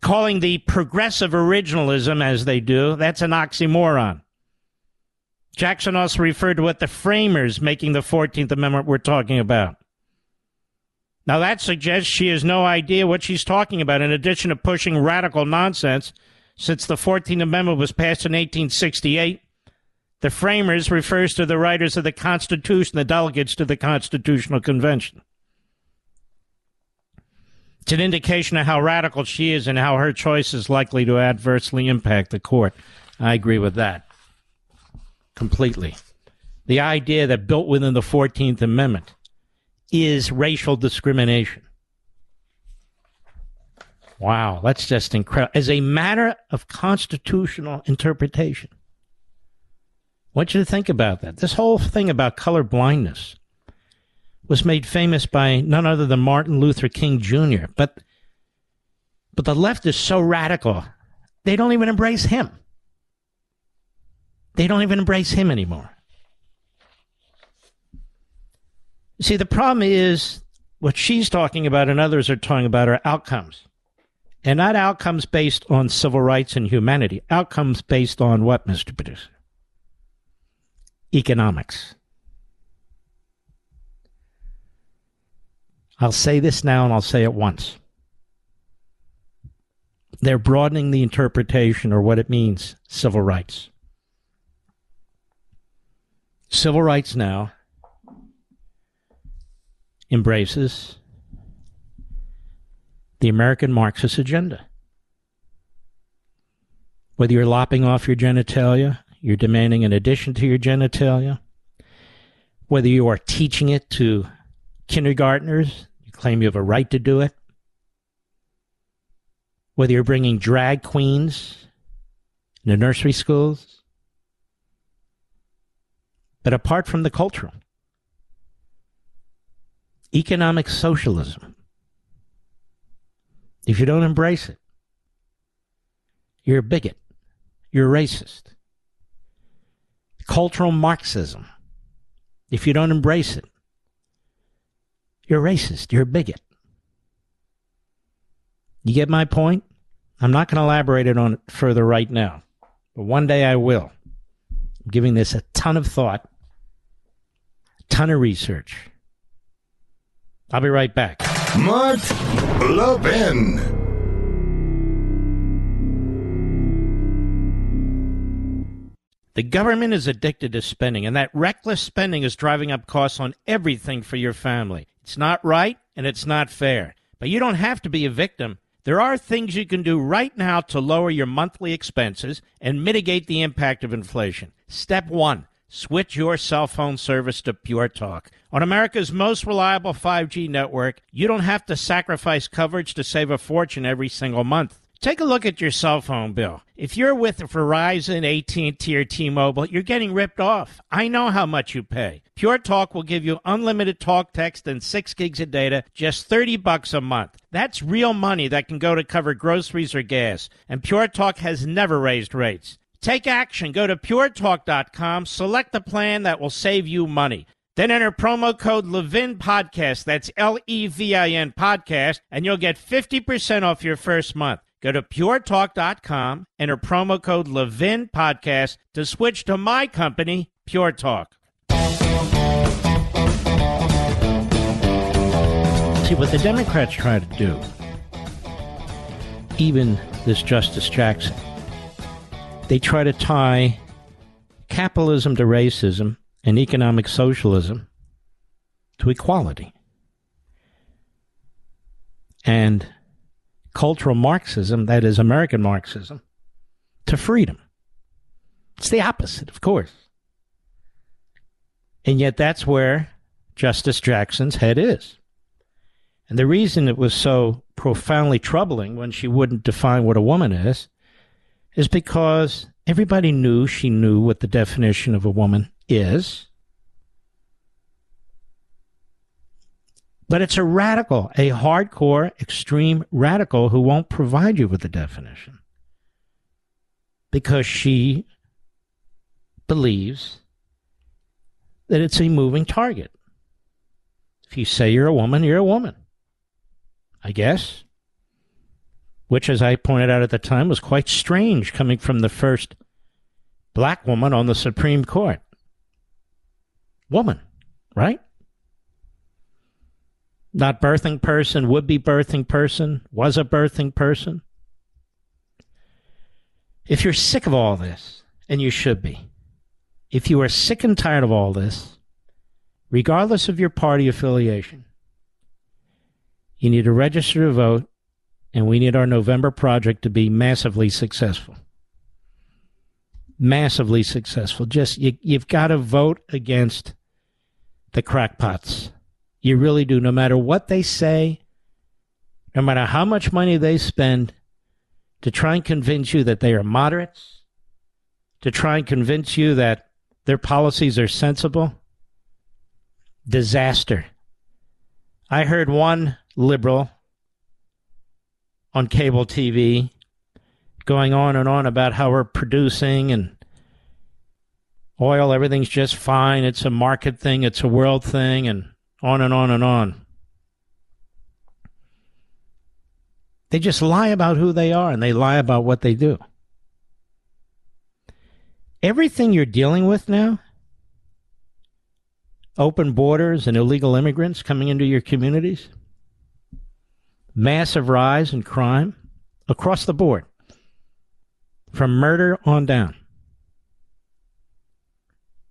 Calling the progressive originalism as they do, that's an oxymoron. Jackson also referred to what the framers making the 14th Amendment were talking about. Now, that suggests she has no idea what she's talking about, in addition to pushing radical nonsense since the 14th Amendment was passed in 1868 the framers refers to the writers of the Constitution, the delegates to the Constitutional Convention. It's an indication of how radical she is and how her choice is likely to adversely impact the court. I agree with that completely. The idea that built within the 14th Amendment is racial discrimination. Wow, that's just incredible. As a matter of constitutional interpretation, I want you to think about that. This whole thing about color blindness was made famous by none other than Martin Luther King Jr. But but the left is so radical, they don't even embrace him. They don't even embrace him anymore. See, the problem is what she's talking about and others are talking about are outcomes. And not outcomes based on civil rights and humanity. Outcomes based on what, Mr. Producer? economics. I'll say this now and I'll say it once. They're broadening the interpretation or what it means civil rights. Civil rights now embraces the American Marxist agenda. Whether you're lopping off your genitalia you're demanding an addition to your genitalia. Whether you are teaching it to kindergartners, claim you have a right to do it. Whether you're bringing drag queens into nursery schools. But apart from the cultural, economic socialism, if you don't embrace it, you're a bigot. You're a racist cultural Marxism. If you don't embrace it, you're racist, you're a bigot. You get my point? I'm not going to elaborate it on it further right now, but one day I will. I'm giving this a ton of thought, a ton of research. I'll be right back. Mark Levin. The government is addicted to spending, and that reckless spending is driving up costs on everything for your family. It's not right and it's not fair. But you don't have to be a victim. There are things you can do right now to lower your monthly expenses and mitigate the impact of inflation. Step one switch your cell phone service to Pure Talk. On America's most reliable 5G network, you don't have to sacrifice coverage to save a fortune every single month. Take a look at your cell phone bill. If you're with Verizon, AT&T, or T-Mobile, you're getting ripped off. I know how much you pay. Pure Talk will give you unlimited talk, text, and six gigs of data, just 30 bucks a month. That's real money that can go to cover groceries or gas. And Pure Talk has never raised rates. Take action. Go to puretalk.com, select the plan that will save you money. Then enter promo code Levin Podcast. That's L E V I N Podcast, and you'll get 50% off your first month. Go to puretalk.com, enter promo code Levin Podcast to switch to my company, Pure Talk. See, what the Democrats try to do, even this Justice Jackson, they try to tie capitalism to racism and economic socialism to equality. And cultural Marxism, that is American Marxism, to freedom. It's the opposite, of course. And yet that's where Justice Jackson's head is. And the reason it was so profoundly troubling when she wouldn't define what a woman is is because everybody knew she knew what the definition of a woman is. But it's a radical, a hardcore, extreme radical who won't provide you with the definition. Because she believes that it's a moving target. If you say you're a woman, you're a woman. I guess. Which, as I pointed out at the time, was quite strange coming from the first black woman on the Supreme Court. Woman, right? not birthing person, would be birthing person, was a birthing person. If you're sick of all this, and you should be, if you are sick and tired of all this, regardless of your party affiliation, you need to register to vote, and we need our November project to be massively successful. Massively successful. Just you, you've got to vote against the crackpots you really do. No matter what they say, no matter how much money they spend to try and convince you that they are moderates, to try and convince you that their policies are sensible, disaster. I heard one liberal on cable TV going on and on about how we're producing and oil, everything's just fine. It's a market thing, it's a world thing, and on and on and on. They just lie about who they are and they lie about what they do. Everything you're dealing with now open borders and illegal immigrants coming into your communities, massive rise in crime across the board, from murder on down.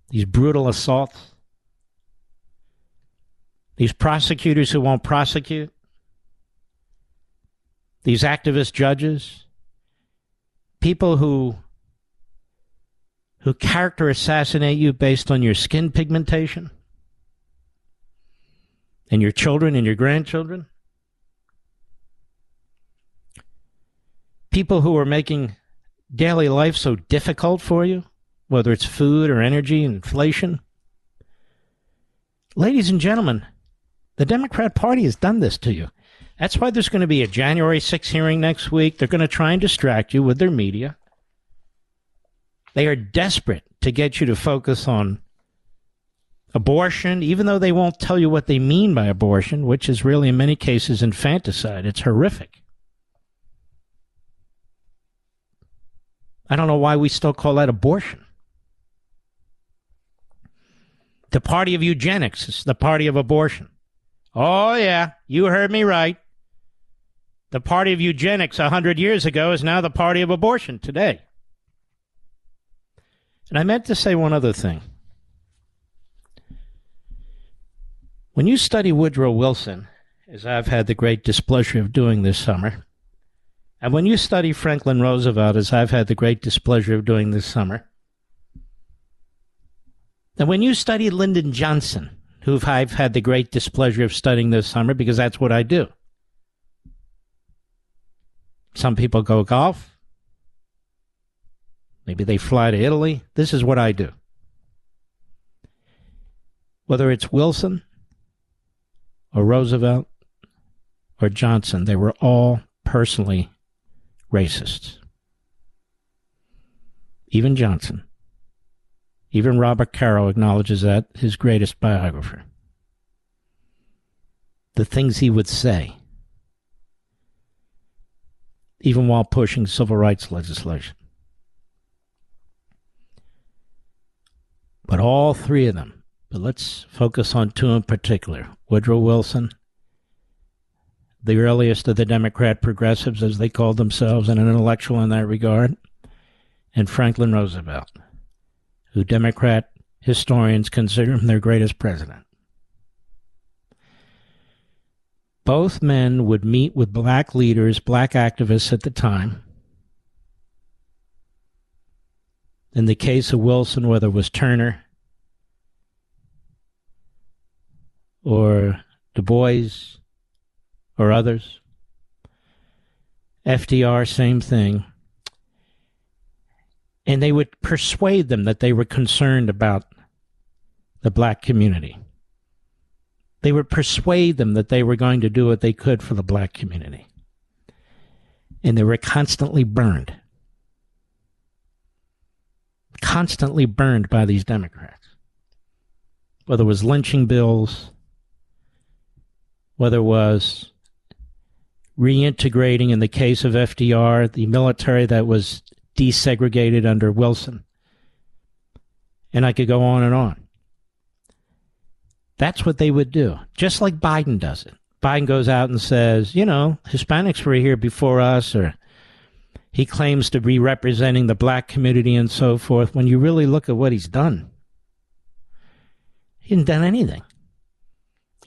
These brutal assaults, these prosecutors who won't prosecute, these activist judges, people who who character assassinate you based on your skin pigmentation and your children and your grandchildren. People who are making daily life so difficult for you, whether it's food or energy, and inflation. Ladies and gentlemen, the Democrat Party has done this to you. That's why there's going to be a January 6 hearing next week. They're going to try and distract you with their media. They are desperate to get you to focus on abortion, even though they won't tell you what they mean by abortion, which is really, in many cases, infanticide. It's horrific. I don't know why we still call that abortion. The party of eugenics is the party of abortion. Oh, yeah, you heard me right. The party of eugenics a hundred years ago is now the party of abortion today. And I meant to say one other thing. When you study Woodrow Wilson, as I've had the great displeasure of doing this summer, and when you study Franklin Roosevelt, as I've had the great displeasure of doing this summer, and when you study Lyndon Johnson, who I've had the great displeasure of studying this summer because that's what I do. Some people go golf. Maybe they fly to Italy. This is what I do. Whether it's Wilson or Roosevelt or Johnson, they were all personally racists. Even Johnson. Even Robert Caro acknowledges that, his greatest biographer. The things he would say, even while pushing civil rights legislation. But all three of them, but let's focus on two in particular Woodrow Wilson, the earliest of the Democrat progressives, as they called themselves, and an intellectual in that regard, and Franklin Roosevelt who Democrat historians consider him their greatest president. Both men would meet with black leaders, black activists at the time. In the case of Wilson, whether it was Turner or Du Bois or others, FDR, same thing and they would persuade them that they were concerned about the black community. They would persuade them that they were going to do what they could for the black community. And they were constantly burned. Constantly burned by these Democrats. Whether it was lynching bills, whether it was reintegrating, in the case of FDR, the military that was desegregated under Wilson. And I could go on and on. That's what they would do, just like Biden does it. Biden goes out and says, you know, Hispanics were here before us, or he claims to be representing the black community and so forth. When you really look at what he's done, he hasn't done anything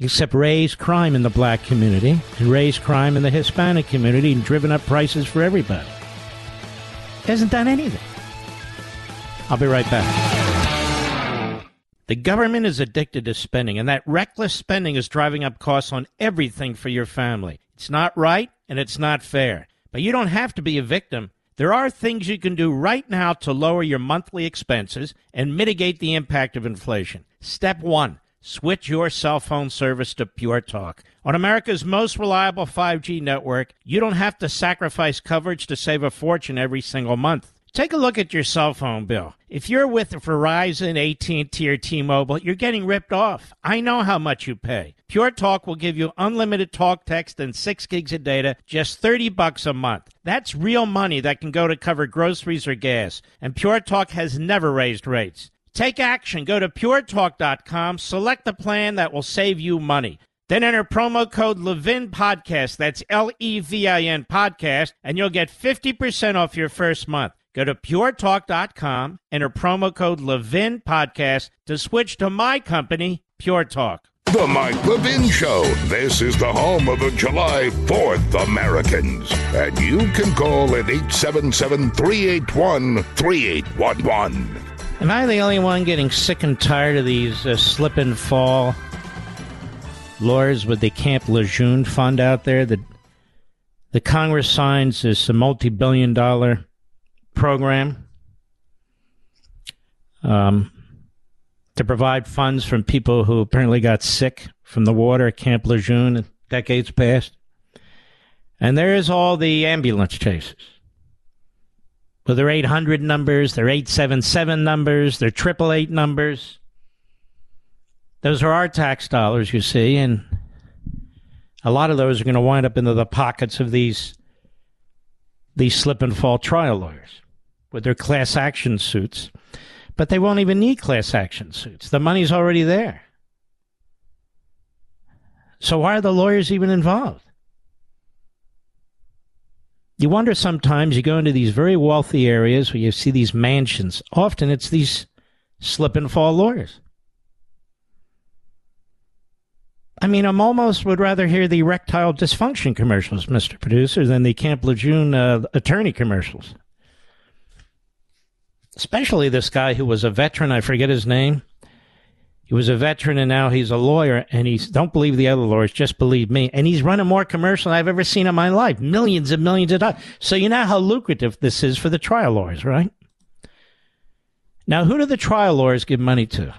except raise crime in the black community and raise crime in the Hispanic community and driven up prices for everybody hasn't done anything. I'll be right back. The government is addicted to spending, and that reckless spending is driving up costs on everything for your family. It's not right and it's not fair. But you don't have to be a victim. There are things you can do right now to lower your monthly expenses and mitigate the impact of inflation. Step one switch your cell phone service to Pure Talk. On America's most reliable 5G network, you don't have to sacrifice coverage to save a fortune every single month. Take a look at your cell phone bill. If you're with Verizon, AT&T, or T-Mobile, you're getting ripped off. I know how much you pay. Pure Talk will give you unlimited talk, text, and six gigs of data, just 30 bucks a month. That's real money that can go to cover groceries or gas. And Pure Talk has never raised rates. Take action. Go to puretalk.com, select the plan that will save you money. Then enter promo code Levin Podcast. That's L E V I N Podcast, and you'll get 50% off your first month. Go to puretalk.com, enter promo code Levin Podcast to switch to my company, Pure Talk. The Mike Levin Show. This is the home of the July 4th Americans. And you can call at 877 381 3811. Am I the only one getting sick and tired of these uh, slip and fall lawyers with the Camp Lejeune fund out there that the Congress signs this multi billion dollar program um, to provide funds from people who apparently got sick from the water at Camp Lejeune decades past? And there's all the ambulance chases with their 800 numbers, their 877 numbers, their 888 numbers. Those are our tax dollars, you see, and a lot of those are going to wind up into the pockets of these these slip and fall trial lawyers. with their class action suits, but they won't even need class action suits. The money's already there. So why are the lawyers even involved? You wonder sometimes you go into these very wealthy areas where you see these mansions. Often it's these slip and fall lawyers. I mean, I'm almost would rather hear the erectile dysfunction commercials, Mr. Producer, than the Camp Lejeune uh, attorney commercials. Especially this guy who was a veteran, I forget his name. He was a veteran and now he's a lawyer and he's don't believe the other lawyers, just believe me. And he's running more commercial than I've ever seen in my life. Millions and millions of dollars. So you know how lucrative this is for the trial lawyers, right? Now, who do the trial lawyers give money to?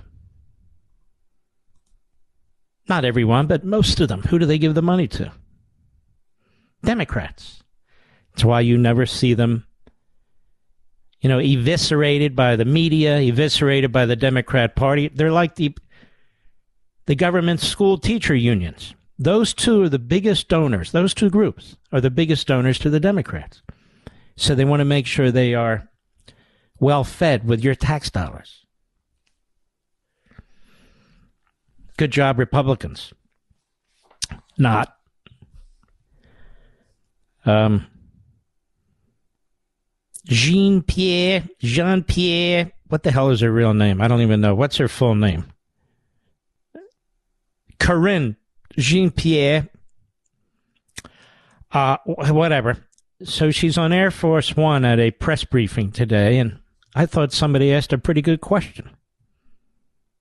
Not everyone, but most of them. Who do they give the money to? Democrats. That's why you never see them, you know, eviscerated by the media, eviscerated by the Democrat Party. They're like the the government school teacher unions. Those two are the biggest donors. Those two groups are the biggest donors to the Democrats. So they want to make sure they are well fed with your tax dollars. Good job, Republicans. Not. Um, Jean Pierre, Jean Pierre, what the hell is her real name? I don't even know. What's her full name? Karine Jean Pierre. Uh, whatever. So she's on Air Force One at a press briefing today, and I thought somebody asked a pretty good question.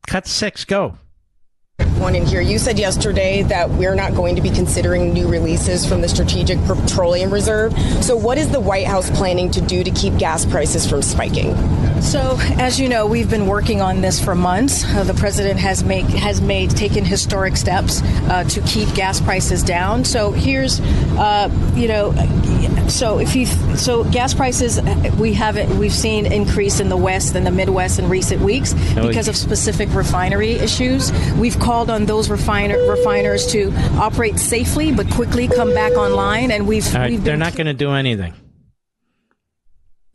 Cut six, go. One in here. You said yesterday that we're not going to be considering new releases from the Strategic Petroleum Reserve. So, what is the White House planning to do to keep gas prices from spiking? So, as you know, we've been working on this for months. Uh, the president has make has made taken historic steps uh, to keep gas prices down. So here's, uh, you know, so if you so gas prices we haven't we've seen increase in the West and the Midwest in recent weeks because of specific refinery issues. We've called on those refiner, refiners to operate safely but quickly come back online, and we've, right, we've they're not going to do anything.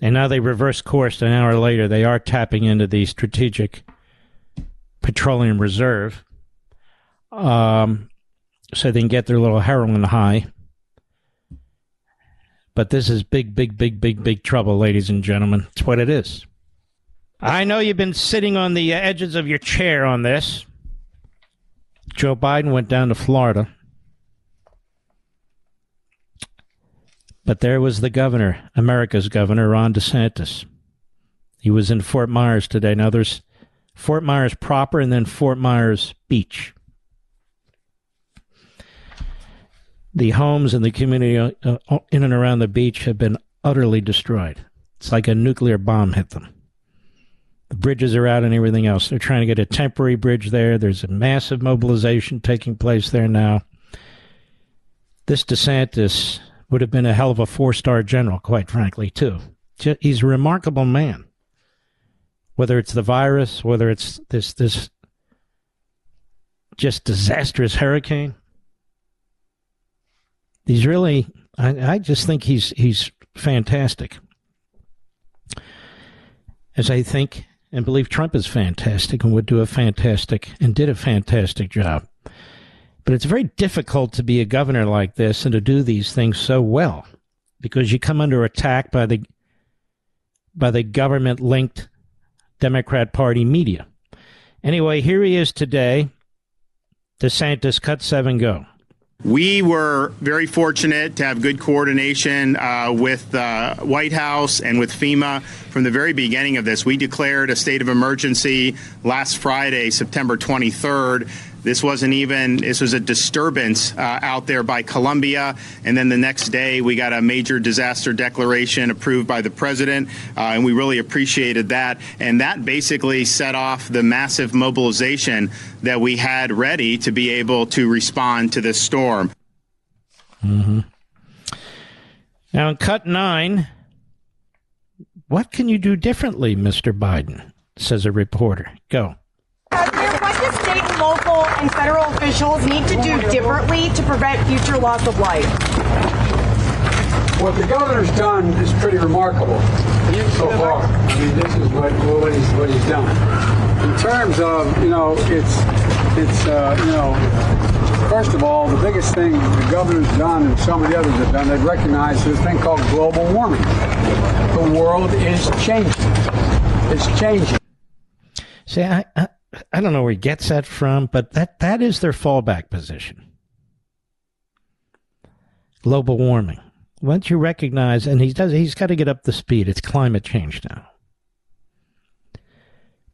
And now they reverse course an hour later. They are tapping into the strategic petroleum reserve um, so they can get their little heroin high. But this is big, big, big, big, big trouble, ladies and gentlemen. It's what it is. I know you've been sitting on the edges of your chair on this. Joe Biden went down to Florida. But there was the governor, America's governor, Ron DeSantis. He was in Fort Myers today. Now there's Fort Myers proper and then Fort Myers Beach. The homes in the community uh, uh, in and around the beach have been utterly destroyed. It's like a nuclear bomb hit them. Bridges are out and everything else. They're trying to get a temporary bridge there. There's a massive mobilization taking place there now. This DeSantis would have been a hell of a four star general, quite frankly, too. He's a remarkable man. Whether it's the virus, whether it's this this just disastrous hurricane, he's really. I, I just think he's he's fantastic. As I think and believe Trump is fantastic and would do a fantastic and did a fantastic job. But it's very difficult to be a governor like this and to do these things so well because you come under attack by the by the government linked Democrat Party media. Anyway, here he is today. DeSantis cut seven go. We were very fortunate to have good coordination uh, with the uh, White House and with FEMA from the very beginning of this. We declared a state of emergency last Friday, September 23rd. This wasn't even, this was a disturbance uh, out there by Colombia. And then the next day, we got a major disaster declaration approved by the president. Uh, and we really appreciated that. And that basically set off the massive mobilization that we had ready to be able to respond to this storm. Mm-hmm. Now, in cut nine, what can you do differently, Mr. Biden? Says a reporter. Go local and federal officials need to do differently to prevent future loss of life? What the governor's done is pretty remarkable. so far. I mean, this is what, what, he's, what he's done. In terms of, you know, it's, it's uh, you know, first of all, the biggest thing the governor's done and some of the others have done, they've recognized this thing called global warming. The world is changing. It's changing. See, I, I, I don't know where he gets that from, but that, that is their fallback position. Global warming. Once you recognize, and he does, he's got to get up the speed. It's climate change now.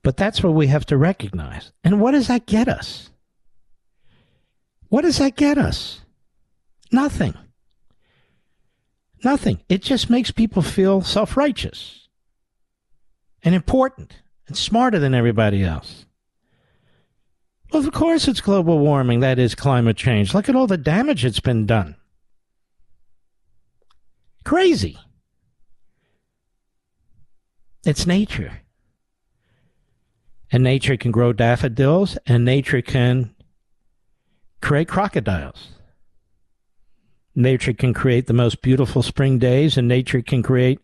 But that's what we have to recognize. And what does that get us? What does that get us? Nothing. Nothing. It just makes people feel self righteous and important and smarter than everybody else. Well, of course it's global warming. That is climate change. Look at all the damage that's been done. Crazy. It's nature. And nature can grow daffodils, and nature can create crocodiles. Nature can create the most beautiful spring days, and nature can create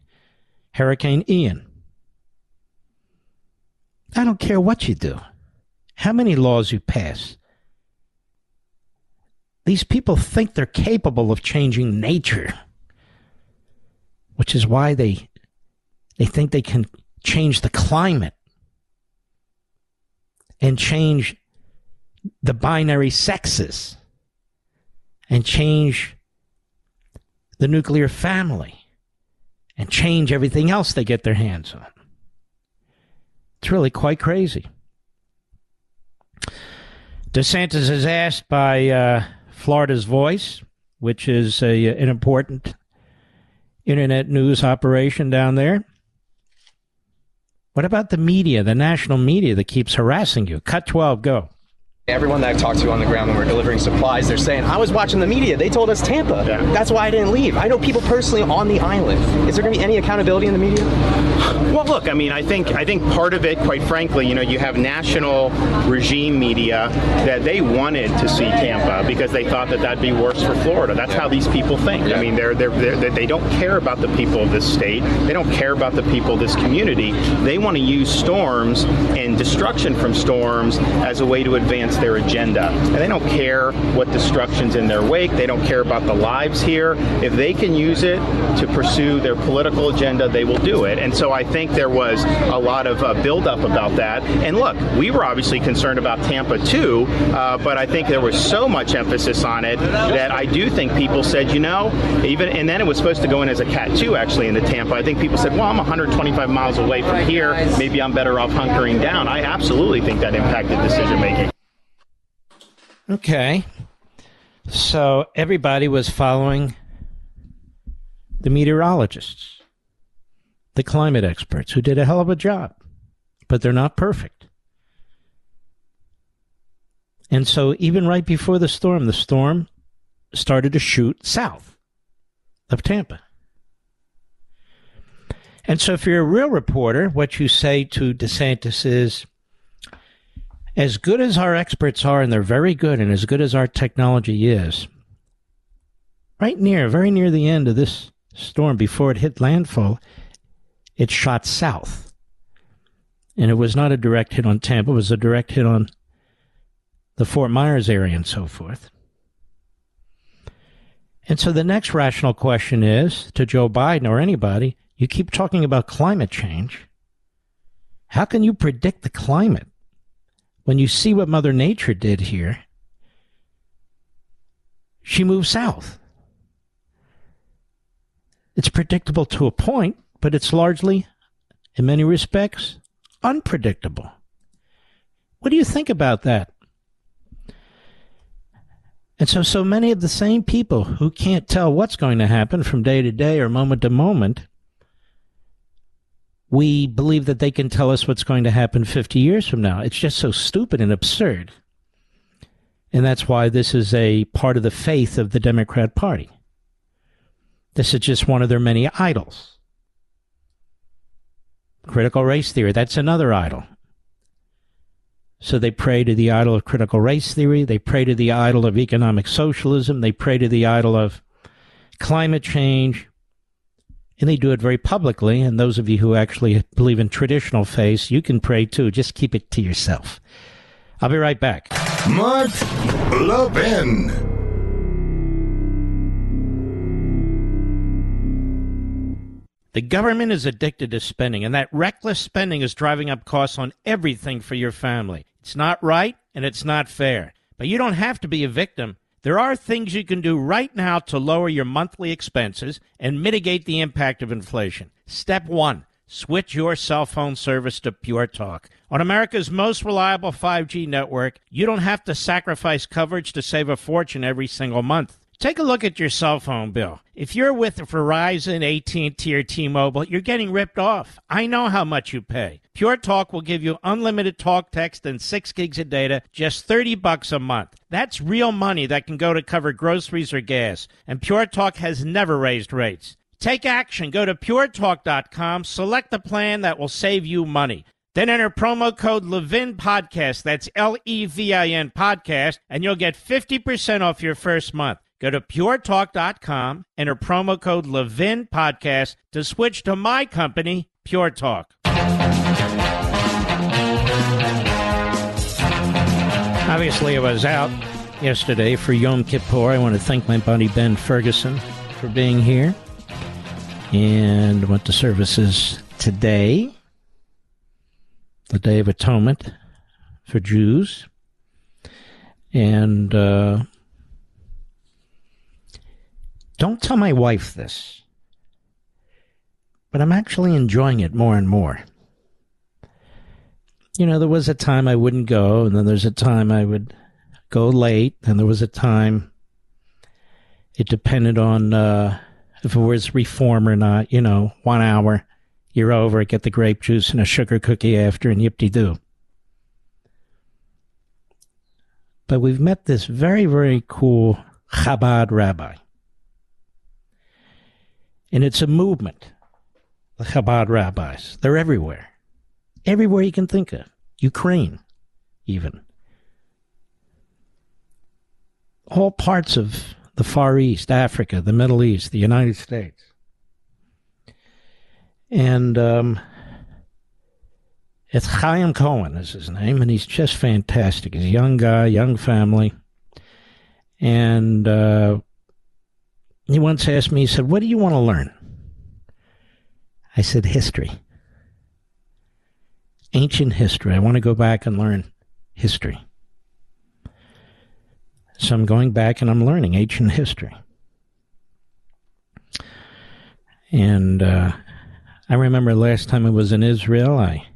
Hurricane Ian. I don't care what you do, how many laws you pass. These people think they're capable of changing nature, which is why they they think they can change the climate and change the binary sexes and change the nuclear family and change everything else they get their hands on. It's really quite crazy. DeSantis is asked by uh, Florida's Voice, which is a, an important internet news operation down there. What about the media, the national media that keeps harassing you? Cut 12, go. Everyone that I've talked to on the ground when we're delivering supplies, they're saying, I was watching the media. They told us Tampa. Yeah. That's why I didn't leave. I know people personally on the island. Is there going to be any accountability in the media? Well, look, I mean, I think I think part of it, quite frankly, you know, you have national regime media that they wanted to see Tampa because they thought that that'd be worse for Florida. That's how these people think. Yeah. I mean, they're, they're, they're, they don't care about the people of this state. They don't care about the people of this community. They want to use storms and destruction from storms as a way to advance their agenda. And they don't care what destruction's in their wake. They don't care about the lives here. If they can use it to pursue their political agenda, they will do it. And so I think there was a lot of uh, buildup about that. And look, we were obviously concerned about Tampa too, uh, but I think there was so much emphasis on it that I do think people said, you know, even and then it was supposed to go in as a Cat 2 actually in the Tampa. I think people said, well, I'm 125 miles away from here. Maybe I'm better off hunkering down. I absolutely think that impacted decision making. Okay. So everybody was following the meteorologists, the climate experts, who did a hell of a job, but they're not perfect. And so, even right before the storm, the storm started to shoot south of Tampa. And so, if you're a real reporter, what you say to DeSantis is, as good as our experts are, and they're very good, and as good as our technology is, right near, very near the end of this storm, before it hit landfall, it shot south. And it was not a direct hit on Tampa, it was a direct hit on the Fort Myers area and so forth. And so the next rational question is to Joe Biden or anybody you keep talking about climate change. How can you predict the climate? When you see what Mother Nature did here, she moved south. It's predictable to a point, but it's largely, in many respects, unpredictable. What do you think about that? And so, so many of the same people who can't tell what's going to happen from day to day or moment to moment we believe that they can tell us what's going to happen 50 years from now. It's just so stupid and absurd. And that's why this is a part of the faith of the Democrat Party. This is just one of their many idols. Critical race theory, that's another idol. So they pray to the idol of critical race theory, they pray to the idol of economic socialism, they pray to the idol of climate change, And they do it very publicly. And those of you who actually believe in traditional faith, you can pray too. Just keep it to yourself. I'll be right back. Mark Levin. The government is addicted to spending, and that reckless spending is driving up costs on everything for your family. It's not right and it's not fair. But you don't have to be a victim. There are things you can do right now to lower your monthly expenses and mitigate the impact of inflation. Step one switch your cell phone service to Pure Talk. On America's most reliable 5G network, you don't have to sacrifice coverage to save a fortune every single month. Take a look at your cell phone bill. If you're with Verizon, AT&T, or T-Mobile, you're getting ripped off. I know how much you pay. Pure Talk will give you unlimited talk, text, and six gigs of data, just 30 bucks a month. That's real money that can go to cover groceries or gas. And Pure Talk has never raised rates. Take action. Go to puretalk.com, select the plan that will save you money. Then enter promo code Levin Podcast. That's L E V I N Podcast, and you'll get 50% off your first month. Go to puretalk.com, enter promo code Levin Podcast to switch to my company, Pure Talk. Obviously, I was out yesterday for Yom Kippur. I want to thank my buddy Ben Ferguson for being here. And went to services today, the Day of Atonement for Jews. And uh, don't tell my wife this, but I'm actually enjoying it more and more. You know, there was a time I wouldn't go, and then there's a time I would go late, and there was a time it depended on uh, if it was reform or not. You know, one hour, you're over, get the grape juice and a sugar cookie after, and yip de doo. But we've met this very, very cool Chabad rabbi. And it's a movement. The Chabad rabbis. They're everywhere. Everywhere you can think of. Ukraine, even. All parts of the Far East, Africa, the Middle East, the United States. And um, it's Chaim Cohen is his name, and he's just fantastic. He's a young guy, young family. And uh, he once asked me, he said, What do you want to learn? I said, History. Ancient history. I want to go back and learn history. So I'm going back and I'm learning ancient history. And uh, I remember last time I was in Israel, I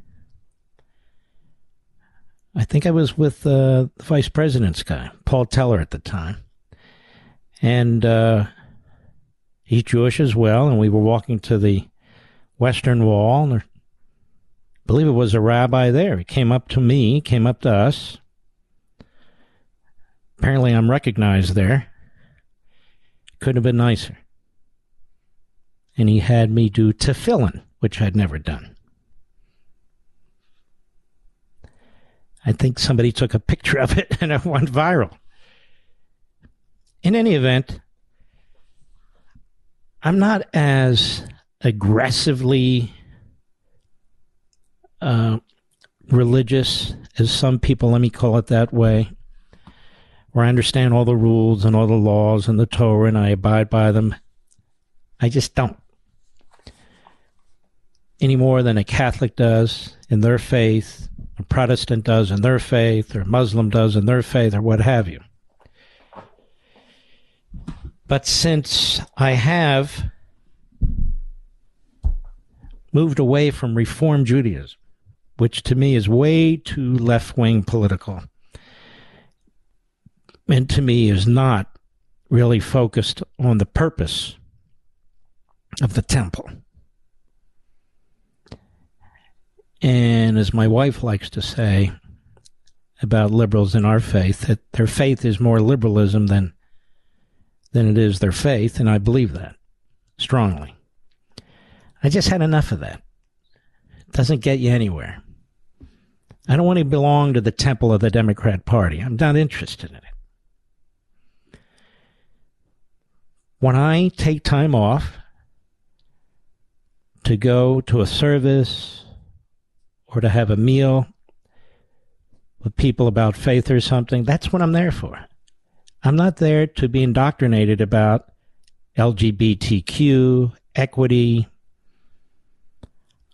I think I was with uh, the vice president's guy, Paul Teller at the time. And uh, he's Jewish as well. And we were walking to the Western Wall. And I believe it was a rabbi there. He came up to me, came up to us. Apparently, I'm recognized there. Couldn't have been nicer. And he had me do tefillin, which I'd never done. I think somebody took a picture of it (laughs) and it went viral. In any event, I'm not as aggressively uh, religious as some people, let me call it that way, where I understand all the rules and all the laws and the Torah and I abide by them. I just don't. Any more than a Catholic does in their faith, a Protestant does in their faith, or a Muslim does in their faith, or what have you. But since I have moved away from Reform Judaism, which to me is way too left wing political, and to me is not really focused on the purpose of the temple. And as my wife likes to say about liberals in our faith, that their faith is more liberalism than than it is their faith, and I believe that strongly. I just had enough of that. It doesn't get you anywhere. I don't want to belong to the temple of the Democrat Party. I'm not interested in it. When I take time off to go to a service or to have a meal with people about faith or something, that's what I'm there for. I'm not there to be indoctrinated about LGBTQ, equity,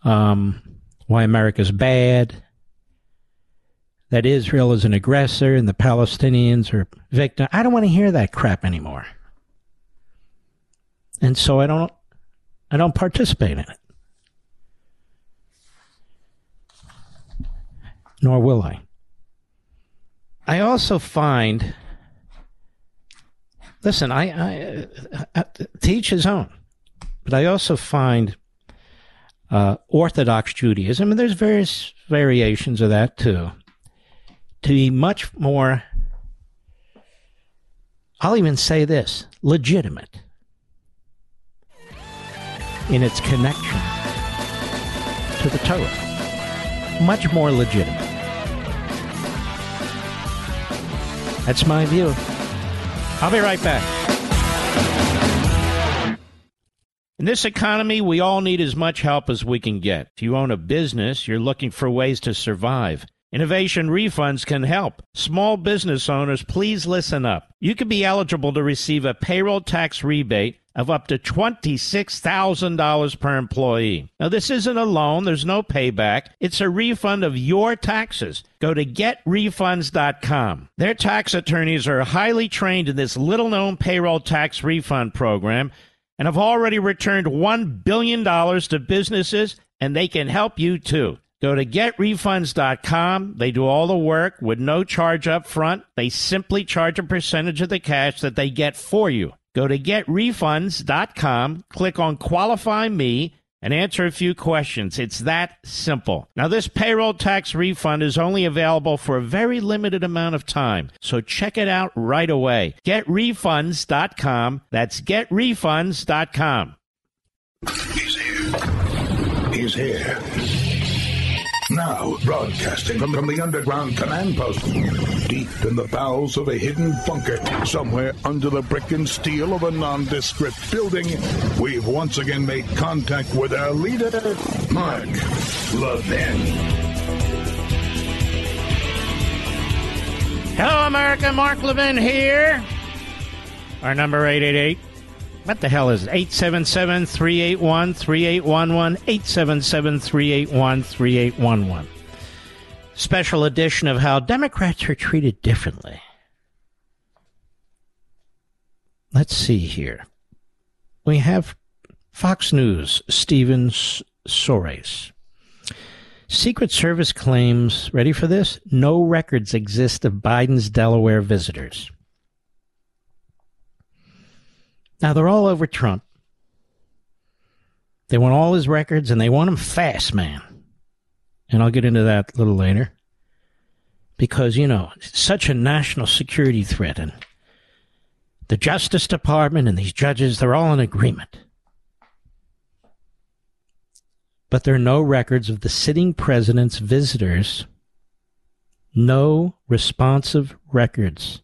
um, why America's bad, that Israel is an aggressor and the Palestinians are victims. I don't want to hear that crap anymore. And so I don't I don't participate in it. Nor will I. I also find listen, I, I, I teach his own, but I also find uh, Orthodox Judaism, and there's various variations of that too, to be much more, I'll even say this, legitimate in its connection to the Torah. Much more legitimate. That's my view. I'll be right back. In this economy, we all need as much help as we can get. If you own a business, you're looking for ways to survive. Innovation refunds can help. Small business owners, please listen up. You could be eligible to receive a payroll tax rebate of up to $26,000 per employee. Now, this isn't a loan, there's no payback. It's a refund of your taxes. Go to getrefunds.com. Their tax attorneys are highly trained in this little known payroll tax refund program and have already returned $1 billion to businesses, and they can help you too. Go to getrefunds.com. They do all the work with no charge up front. They simply charge a percentage of the cash that they get for you. Go to getrefunds.com, click on Qualify Me, and answer a few questions. It's that simple. Now, this payroll tax refund is only available for a very limited amount of time, so check it out right away. GetRefunds.com. That's GetRefunds.com. He's here. He's here. Now, broadcasting from, from the underground command post, deep in the bowels of a hidden bunker, somewhere under the brick and steel of a nondescript building, we've once again made contact with our leader, Mark Levin. Hello, America. Mark Levin here. Our number 888 what the hell is it? 877 381 3811. 877 381 3811. Special edition of how Democrats are treated differently. Let's see here. We have Fox News, Steven Sorace. Secret Service claims, ready for this? No records exist of Biden's Delaware visitors. Now they're all over Trump. They want all his records and they want him fast, man. And I'll get into that a little later. Because, you know, such a national security threat. And the Justice Department and these judges, they're all in agreement. But there are no records of the sitting president's visitors. No responsive records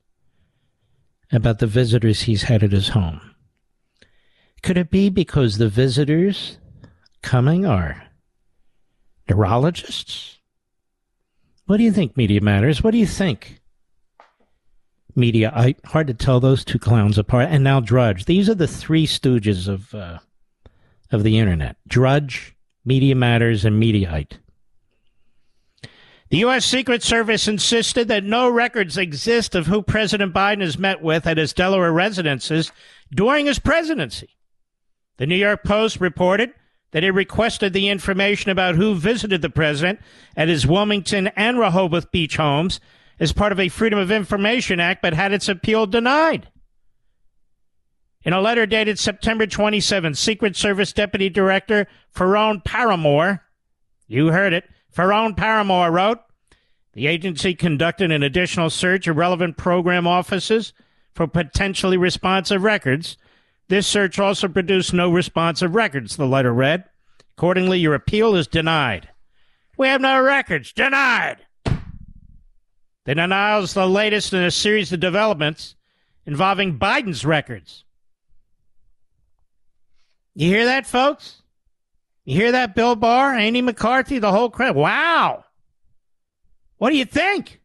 about the visitors he's had at his home. Could it be because the visitors coming are neurologists? What do you think, Media Matters? What do you think? Media, I, hard to tell those two clowns apart. And now Drudge. These are the three stooges of uh, of the internet: Drudge, Media Matters, and Mediaite. The U.S. Secret Service insisted that no records exist of who President Biden has met with at his Delaware residences during his presidency. The New York Post reported that it requested the information about who visited the president at his Wilmington and Rehoboth Beach homes as part of a Freedom of Information Act, but had its appeal denied. In a letter dated September 27, Secret Service Deputy Director Faron Paramore, you heard it, Faron Paramore wrote, the agency conducted an additional search of relevant program offices for potentially responsive records this search also produced no responsive records, the letter read. Accordingly, your appeal is denied. We have no records. Denied. The denial is the latest in a series of developments involving Biden's records. You hear that, folks? You hear that, Bill Barr, Andy McCarthy, the whole crowd? Wow. What do you think?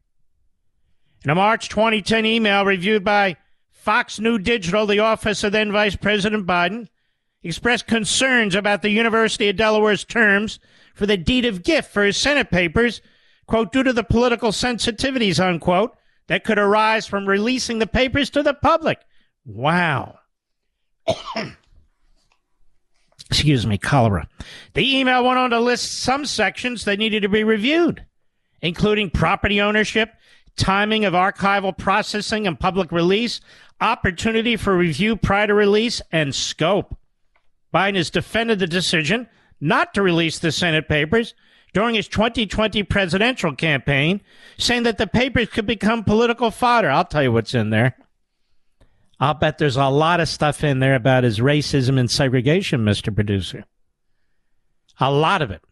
In a March 2010 email reviewed by Fox New Digital, the office of then Vice President Biden expressed concerns about the University of Delaware's terms for the deed of gift for his Senate papers, quote, due to the political sensitivities, unquote, that could arise from releasing the papers to the public. Wow. (coughs) Excuse me, cholera. The email went on to list some sections that needed to be reviewed, including property ownership, timing of archival processing and public release, opportunity for review prior to release, and scope. Biden has defended the decision not to release the Senate papers during his 2020 presidential campaign, saying that the papers could become political fodder. I'll tell you what's in there. I'll bet there's a lot of stuff in there about his racism and segregation, Mr. Producer. A lot of it.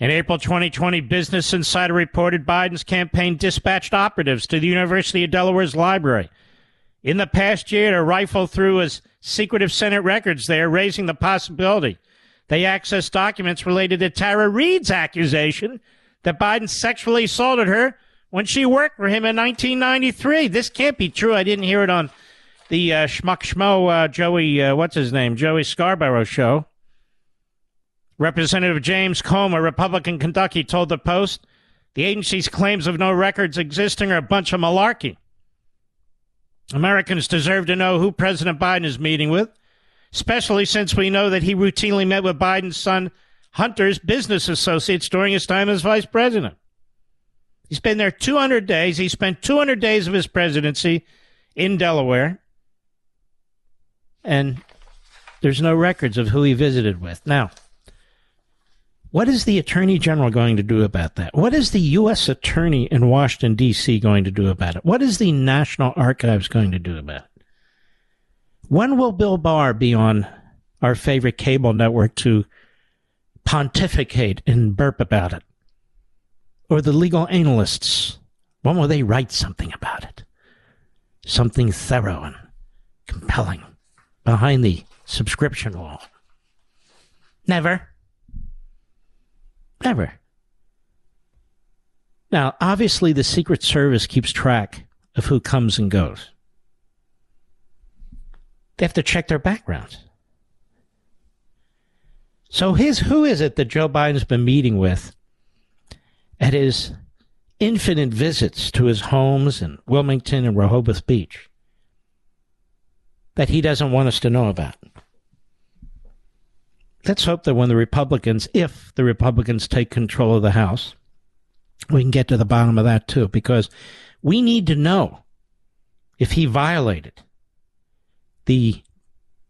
In April 2020, Business Insider reported Biden's campaign dispatched operatives to the University of Delaware's library in the past year to rifle through his secretive Senate records there, raising the possibility they accessed documents related to Tara Reade's accusation that Biden sexually assaulted her when she worked for him in 1993. This can't be true. I didn't hear it on the uh, Schmuck Schmo uh, Joey, uh, what's his name, Joey Scarborough show. Representative James Comer, a Republican Kentucky, told the Post the agency's claims of no records existing are a bunch of malarkey. Americans deserve to know who President Biden is meeting with, especially since we know that he routinely met with Biden's son Hunter's business associates during his time as vice president. He's been there 200 days. He spent 200 days of his presidency in Delaware. And there's no records of who he visited with. Now, what is the Attorney General going to do about that? What is the U.S. Attorney in Washington, D.C. going to do about it? What is the National Archives going to do about it? When will Bill Barr be on our favorite cable network to pontificate and burp about it? Or the legal analysts? When will they write something about it? Something thorough and compelling behind the subscription wall? Never. Never. Now, obviously, the Secret Service keeps track of who comes and goes. They have to check their backgrounds. So, his who is it that Joe Biden's been meeting with at his infinite visits to his homes in Wilmington and Rehoboth Beach that he doesn't want us to know about? Let's hope that when the Republicans, if the Republicans take control of the House, we can get to the bottom of that too, because we need to know if he violated the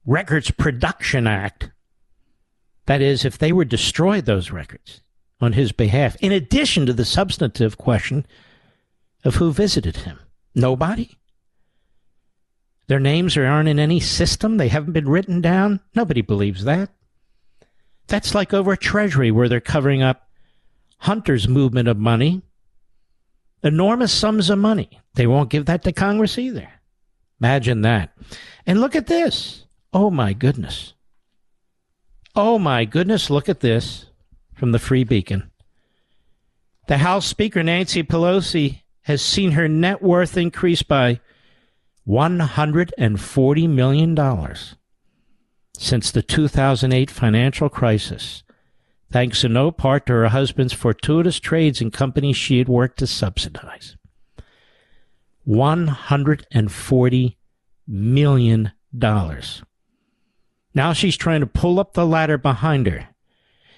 Records Production Act. That is, if they were destroyed, those records on his behalf, in addition to the substantive question of who visited him. Nobody? Their names aren't in any system? They haven't been written down? Nobody believes that. That's like over at Treasury where they're covering up Hunter's movement of money. Enormous sums of money. They won't give that to Congress either. Imagine that. And look at this. Oh my goodness. Oh my goodness, look at this from the Free Beacon. The House Speaker, Nancy Pelosi, has seen her net worth increase by $140 million since the 2008 financial crisis, thanks in no part to her husband's fortuitous trades in companies she had worked to subsidize. $140 million. Now she's trying to pull up the ladder behind her.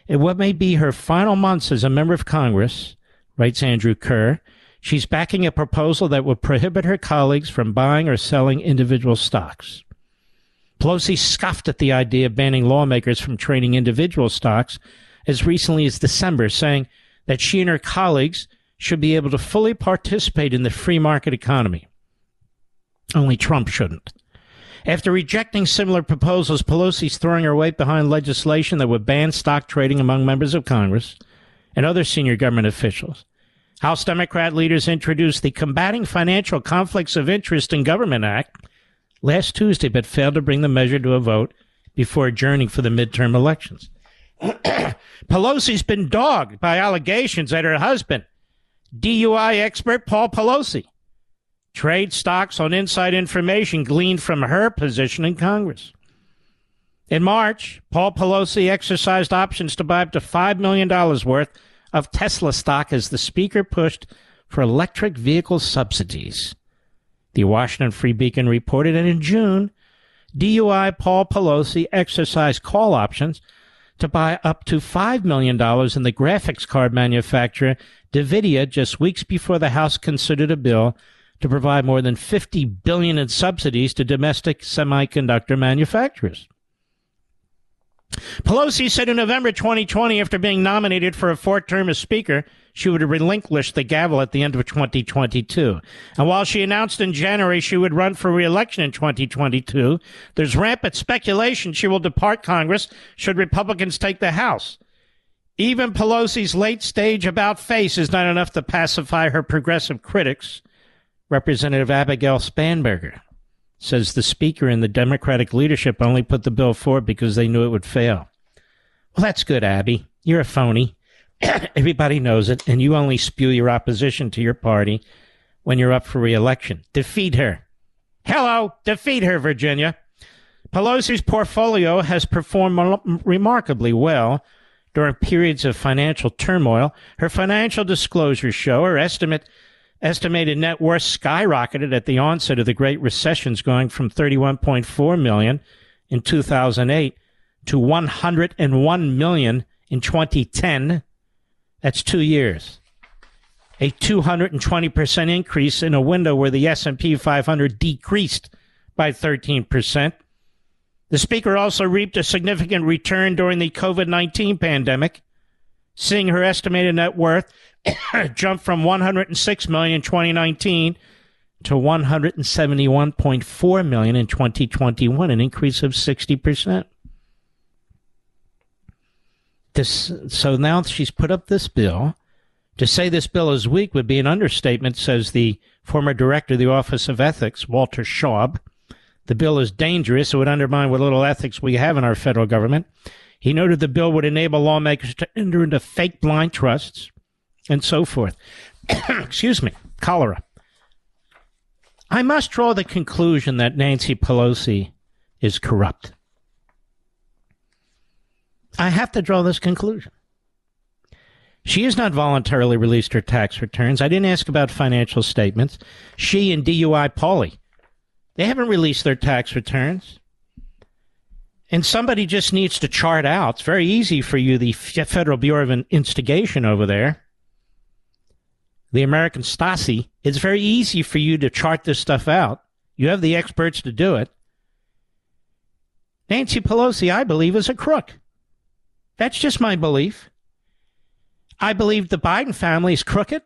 In what may be her final months as a member of Congress, writes Andrew Kerr, she's backing a proposal that would prohibit her colleagues from buying or selling individual stocks. Pelosi scoffed at the idea of banning lawmakers from trading individual stocks as recently as December, saying that she and her colleagues should be able to fully participate in the free market economy. Only Trump shouldn't. After rejecting similar proposals, Pelosi's throwing her weight behind legislation that would ban stock trading among members of Congress and other senior government officials. House Democrat leaders introduced the Combating Financial Conflicts of Interest in Government Act last Tuesday, but failed to bring the measure to a vote before adjourning for the midterm elections. (clears throat) Pelosi's been dogged by allegations that her husband, DUI expert Paul Pelosi, trade stocks on inside information gleaned from her position in Congress. In March, Paul Pelosi exercised options to buy up to $5 million worth of Tesla stock as the Speaker pushed for electric vehicle subsidies. The Washington Free Beacon reported that in June, DUI Paul Pelosi exercised call options to buy up to $5 million in the graphics card manufacturer NVIDIA just weeks before the House considered a bill to provide more than 50 billion in subsidies to domestic semiconductor manufacturers. Pelosi said in November 2020, after being nominated for a fourth term as Speaker, she would relinquish the gavel at the end of 2022. And while she announced in January she would run for reelection in 2022, there's rampant speculation she will depart Congress should Republicans take the House. Even Pelosi's late stage about face is not enough to pacify her progressive critics. Representative Abigail Spanberger says the Speaker and the Democratic leadership only put the bill forward because they knew it would fail. Well, that's good, Abby. You're a phony. (coughs) Everybody knows it, and you only spew your opposition to your party when you're up for reelection. Defeat her. Hello, defeat her, Virginia. Pelosi's portfolio has performed remarkably well during periods of financial turmoil. Her financial disclosures show her estimate estimated net worth skyrocketed at the onset of the Great Recessions, going from 31.4 million in 2008 to 101 million in 2010. That's two years. A 220% increase in a window where the S&P 500 decreased by 13%. The speaker also reaped a significant return during the COVID-19 pandemic, seeing her estimated net worth (coughs) jump from 106 million in 2019 to 171.4 million in 2021, an increase of 60%. This, so now she's put up this bill. To say this bill is weak would be an understatement, says the former director of the Office of Ethics, Walter Shaub. The bill is dangerous. It would undermine what little ethics we have in our federal government. He noted the bill would enable lawmakers to enter into fake blind trusts and so forth. (coughs) Excuse me, cholera. I must draw the conclusion that Nancy Pelosi is corrupt. I have to draw this conclusion. She has not voluntarily released her tax returns. I didn't ask about financial statements. She and DUI Pauly, they haven't released their tax returns. And somebody just needs to chart out. It's very easy for you, the Federal Bureau of Instigation over there, the American Stasi, it's very easy for you to chart this stuff out. You have the experts to do it. Nancy Pelosi, I believe, is a crook. That's just my belief. I believe the Biden family is crooked.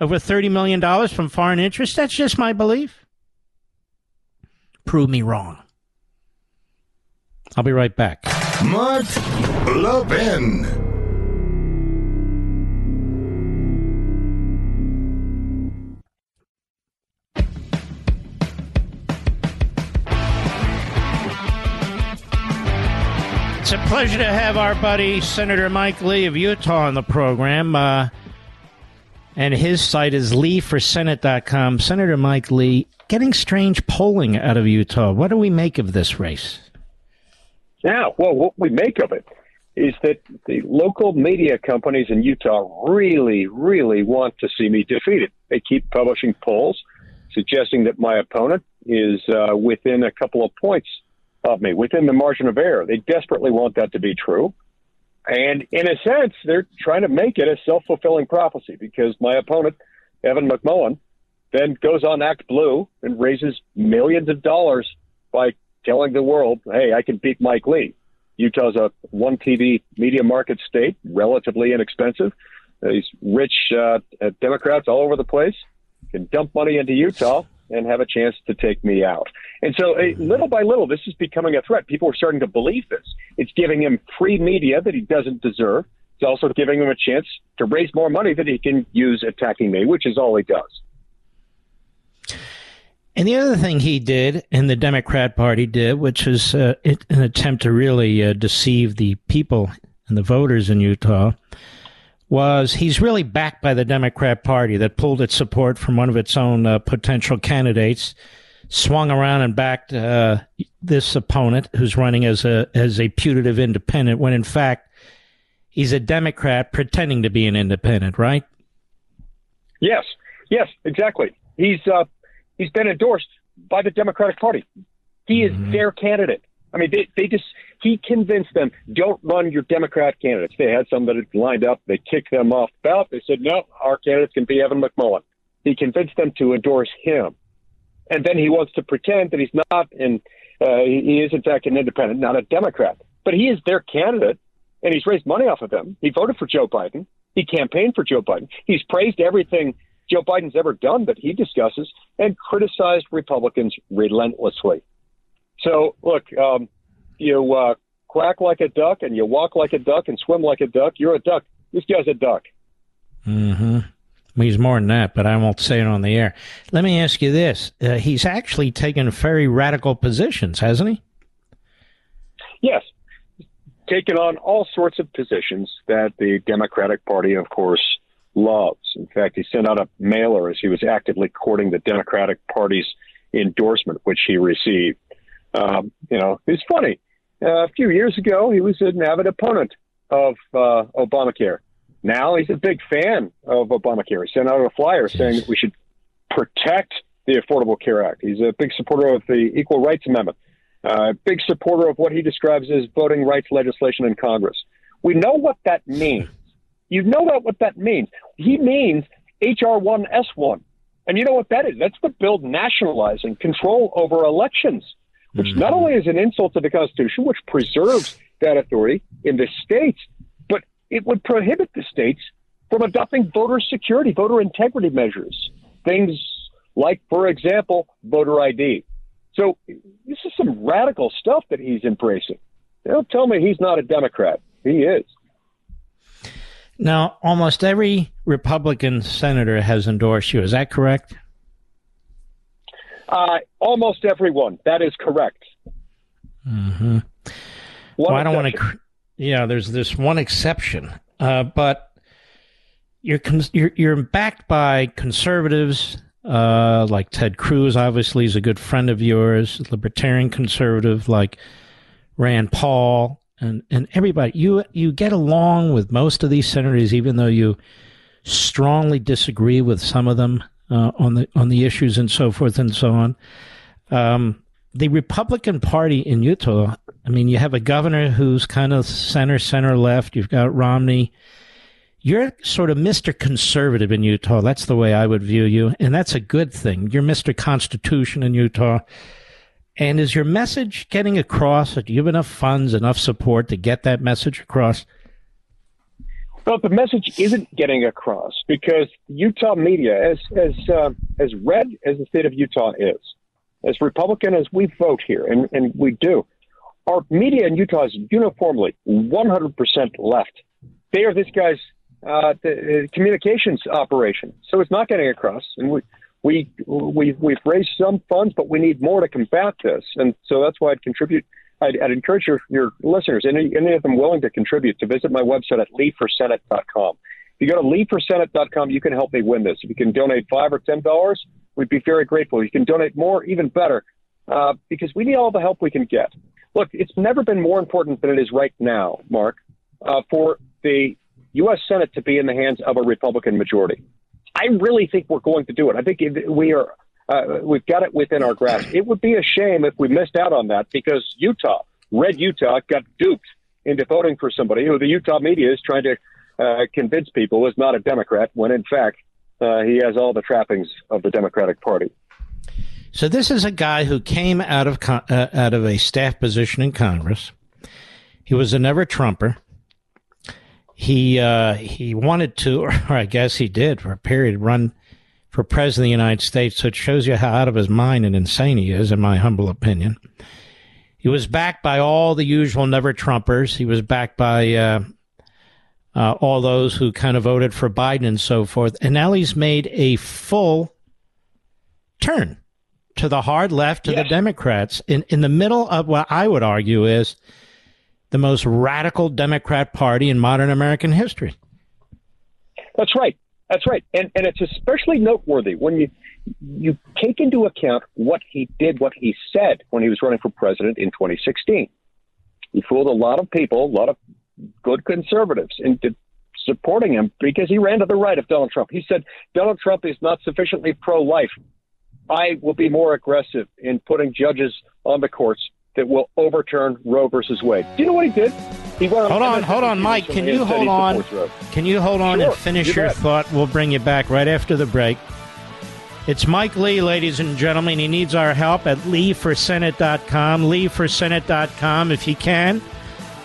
Over $30 million from foreign interests. That's just my belief. Prove me wrong. I'll be right back. Mark Levin. Pleasure to have our buddy Senator Mike Lee of Utah on the program. Uh, and his site is leeforsenate.com. Senator Mike Lee, getting strange polling out of Utah. What do we make of this race? Yeah, well, what we make of it is that the local media companies in Utah really, really want to see me defeated. They keep publishing polls suggesting that my opponent is uh, within a couple of points of me within the margin of error. They desperately want that to be true. And in a sense, they're trying to make it a self fulfilling prophecy because my opponent, Evan McMullin, then goes on Act Blue and raises millions of dollars by telling the world, hey, I can beat Mike Lee. Utah's a one TV media market state, relatively inexpensive. These rich uh, Democrats all over the place can dump money into Utah and have a chance to take me out. And so, uh, little by little, this is becoming a threat. People are starting to believe this. It's giving him free media that he doesn't deserve. It's also giving him a chance to raise more money that he can use attacking me, which is all he does. And the other thing he did, and the Democrat Party did, which was uh, an attempt to really uh, deceive the people and the voters in Utah, was he's really backed by the Democrat Party that pulled its support from one of its own uh, potential candidates, swung around and backed uh, this opponent who's running as a as a putative independent, when in fact he's a Democrat pretending to be an independent, right? Yes, yes, exactly. He's uh, he's been endorsed by the Democratic Party. He is mm-hmm. their candidate. I mean, they, they just, he convinced them, don't run your Democrat candidates. They had somebody lined up. They kicked them off the ballot. They said, no, our candidates can be Evan McMullin. He convinced them to endorse him. And then he wants to pretend that he's not, and uh, he is, in fact, an independent, not a Democrat. But he is their candidate, and he's raised money off of them. He voted for Joe Biden. He campaigned for Joe Biden. He's praised everything Joe Biden's ever done that he discusses and criticized Republicans relentlessly. So, look, um, you uh, quack like a duck and you walk like a duck and swim like a duck. You're a duck. This guy's a duck. Mm-hmm. He's more than that, but I won't say it on the air. Let me ask you this: uh, He's actually taken very radical positions, hasn't he? Yes, taken on all sorts of positions that the Democratic Party, of course, loves. In fact, he sent out a mailer as he was actively courting the Democratic Party's endorsement, which he received. Um, you know, it's funny. Uh, a few years ago, he was an avid opponent of uh, Obamacare. Now he's a big fan of Obamacare. He sent out a flyer saying that we should protect the Affordable Care Act. He's a big supporter of the Equal Rights Amendment, a uh, big supporter of what he describes as voting rights legislation in Congress. We know what that means. You know what that means. He means HR 1S1. And you know what that is? That's the bill nationalizing control over elections which mm-hmm. not only is an insult to the Constitution, which preserves that authority in the states, but it would prohibit the states from adopting voter security, voter integrity measures, things like, for example, voter ID. So this is some radical stuff that he's embracing. Don't tell me he's not a Democrat. He is. Now, almost every Republican senator has endorsed you. Is that correct? Uh, almost everyone. That is correct. Mm-hmm. Well, I don't want to. Yeah, there's this one exception, uh, but you're, you're you're backed by conservatives uh, like Ted Cruz. Obviously, is a good friend of yours. Libertarian conservative like Rand Paul and and everybody. You you get along with most of these senators, even though you strongly disagree with some of them uh, on the on the issues and so forth and so on. Um, the Republican Party in Utah. I mean, you have a governor who's kind of center center left. You've got Romney. You're sort of Mr. Conservative in Utah. That's the way I would view you, and that's a good thing. You're Mr. Constitution in Utah. And is your message getting across? Do you have enough funds, enough support to get that message across? Well, the message isn't getting across because Utah media, as as uh, as red as the state of Utah is, as Republican as we vote here, and, and we do, our media in Utah is uniformly 100% left. They are this guy's uh, the, uh, communications operation, so it's not getting across. And we we we we've raised some funds, but we need more to combat this, and so that's why I'd contribute I'd, I'd encourage your, your listeners, any, any of them willing to contribute, to visit my website at leeforsenate.com. If you go to leeforsenate.com, you can help me win this. If you can donate five or ten dollars, we'd be very grateful. You can donate more, even better, uh, because we need all the help we can get. Look, it's never been more important than it is right now, Mark, uh, for the U.S. Senate to be in the hands of a Republican majority. I really think we're going to do it. I think we are uh, we've got it within our grasp. It would be a shame if we missed out on that because Utah, red Utah, got duped into voting for somebody who the Utah media is trying to uh, convince people is not a Democrat when in fact uh, he has all the trappings of the Democratic Party. So this is a guy who came out of uh, out of a staff position in Congress. He was a never Trumper. He uh, he wanted to, (laughs) or I guess he did, for a period, run for president of the United States. So it shows you how out of his mind and insane he is, in my humble opinion. He was backed by all the usual never Trumpers. He was backed by uh, uh, all those who kind of voted for Biden and so forth. And now he's made a full turn to the hard left, to yes. the Democrats, in, in the middle of what I would argue is the most radical Democrat party in modern American history. That's right. That's right. And and it's especially noteworthy when you you take into account what he did, what he said when he was running for president in 2016. He fooled a lot of people, a lot of good conservatives into supporting him because he ran to the right of Donald Trump. He said Donald Trump is not sufficiently pro-life. I will be more aggressive in putting judges on the courts that will overturn Roe versus Wade. Do you know what he did? Hold on, hold on, Mike. Can you hold on? Can you hold on sure, and finish you your bet. thought? We'll bring you back right after the break. It's Mike Lee, ladies and gentlemen. He needs our help at leeforsenate.com. Leeforsenate.com if you can.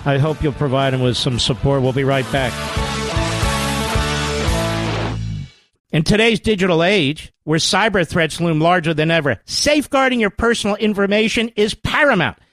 I hope you'll provide him with some support. We'll be right back. In today's digital age, where cyber threats loom larger than ever, safeguarding your personal information is paramount.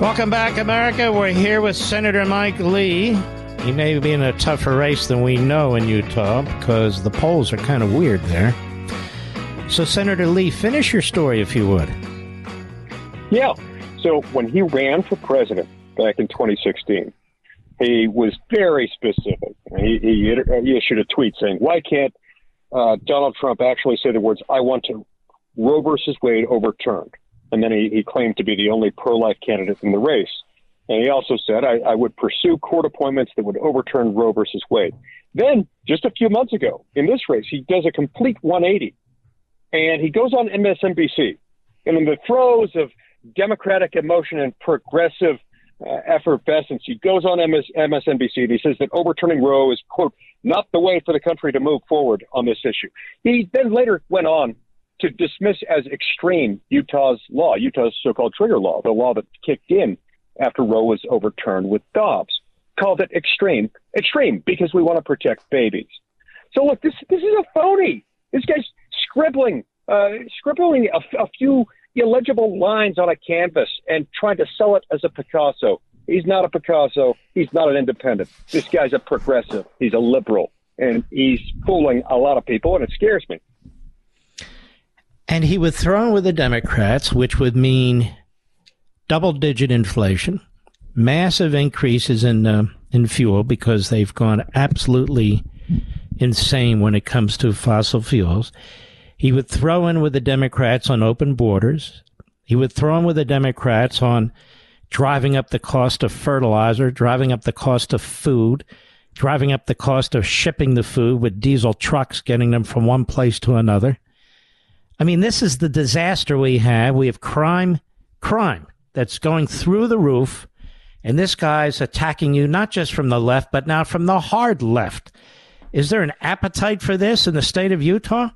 Welcome back, America. We're here with Senator Mike Lee. He may be in a tougher race than we know in Utah because the polls are kind of weird there. So, Senator Lee, finish your story if you would. Yeah. So, when he ran for president back in 2016, he was very specific. He, he, he issued a tweet saying, Why can't uh, Donald Trump actually say the words, I want to Roe versus Wade overturned? And then he, he claimed to be the only pro life candidate in the race. And he also said, I, I would pursue court appointments that would overturn Roe versus Wade. Then, just a few months ago, in this race, he does a complete 180 and he goes on MSNBC. And in the throes of democratic emotion and progressive uh, effervescence, he goes on MS, MSNBC and he says that overturning Roe is, quote, not the way for the country to move forward on this issue. He then later went on to dismiss as extreme Utah's law, Utah's so-called trigger law, the law that kicked in after Roe was overturned with Dobbs, called it extreme, extreme because we want to protect babies. So look, this this is a phony. This guy's scribbling, uh, scribbling a, a few illegible lines on a canvas and trying to sell it as a Picasso. He's not a Picasso. He's not an independent. This guy's a progressive. He's a liberal, and he's fooling a lot of people, and it scares me. And he would throw in with the Democrats, which would mean double digit inflation, massive increases in, uh, in fuel because they've gone absolutely insane when it comes to fossil fuels. He would throw in with the Democrats on open borders. He would throw in with the Democrats on driving up the cost of fertilizer, driving up the cost of food, driving up the cost of shipping the food with diesel trucks, getting them from one place to another. I mean, this is the disaster we have. We have crime, crime that's going through the roof. And this guy's attacking you not just from the left, but now from the hard left. Is there an appetite for this in the state of Utah?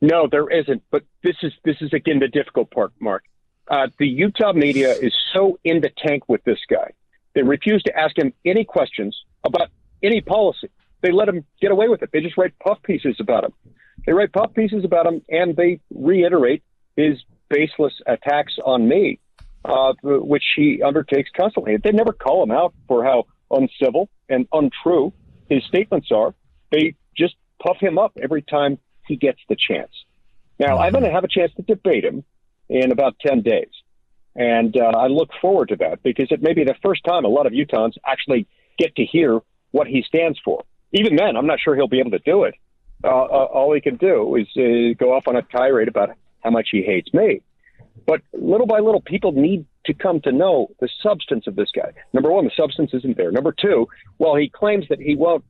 No, there isn't. But this is this is again the difficult part, Mark. Uh, the Utah media is so in the tank with this guy. They refuse to ask him any questions about any policy. They let him get away with it. They just write puff pieces about him. They write puff pieces about him, and they reiterate his baseless attacks on me, uh, which he undertakes constantly. They never call him out for how uncivil and untrue his statements are. They just puff him up every time he gets the chance. Now, I'm going to have a chance to debate him in about 10 days. And uh, I look forward to that because it may be the first time a lot of Utahns actually get to hear what he stands for. Even then, I'm not sure he'll be able to do it. Uh, all he can do is uh, go off on a tirade about how much he hates me. But little by little, people need to come to know the substance of this guy. Number one, the substance isn't there. Number two, well, he claims that he won't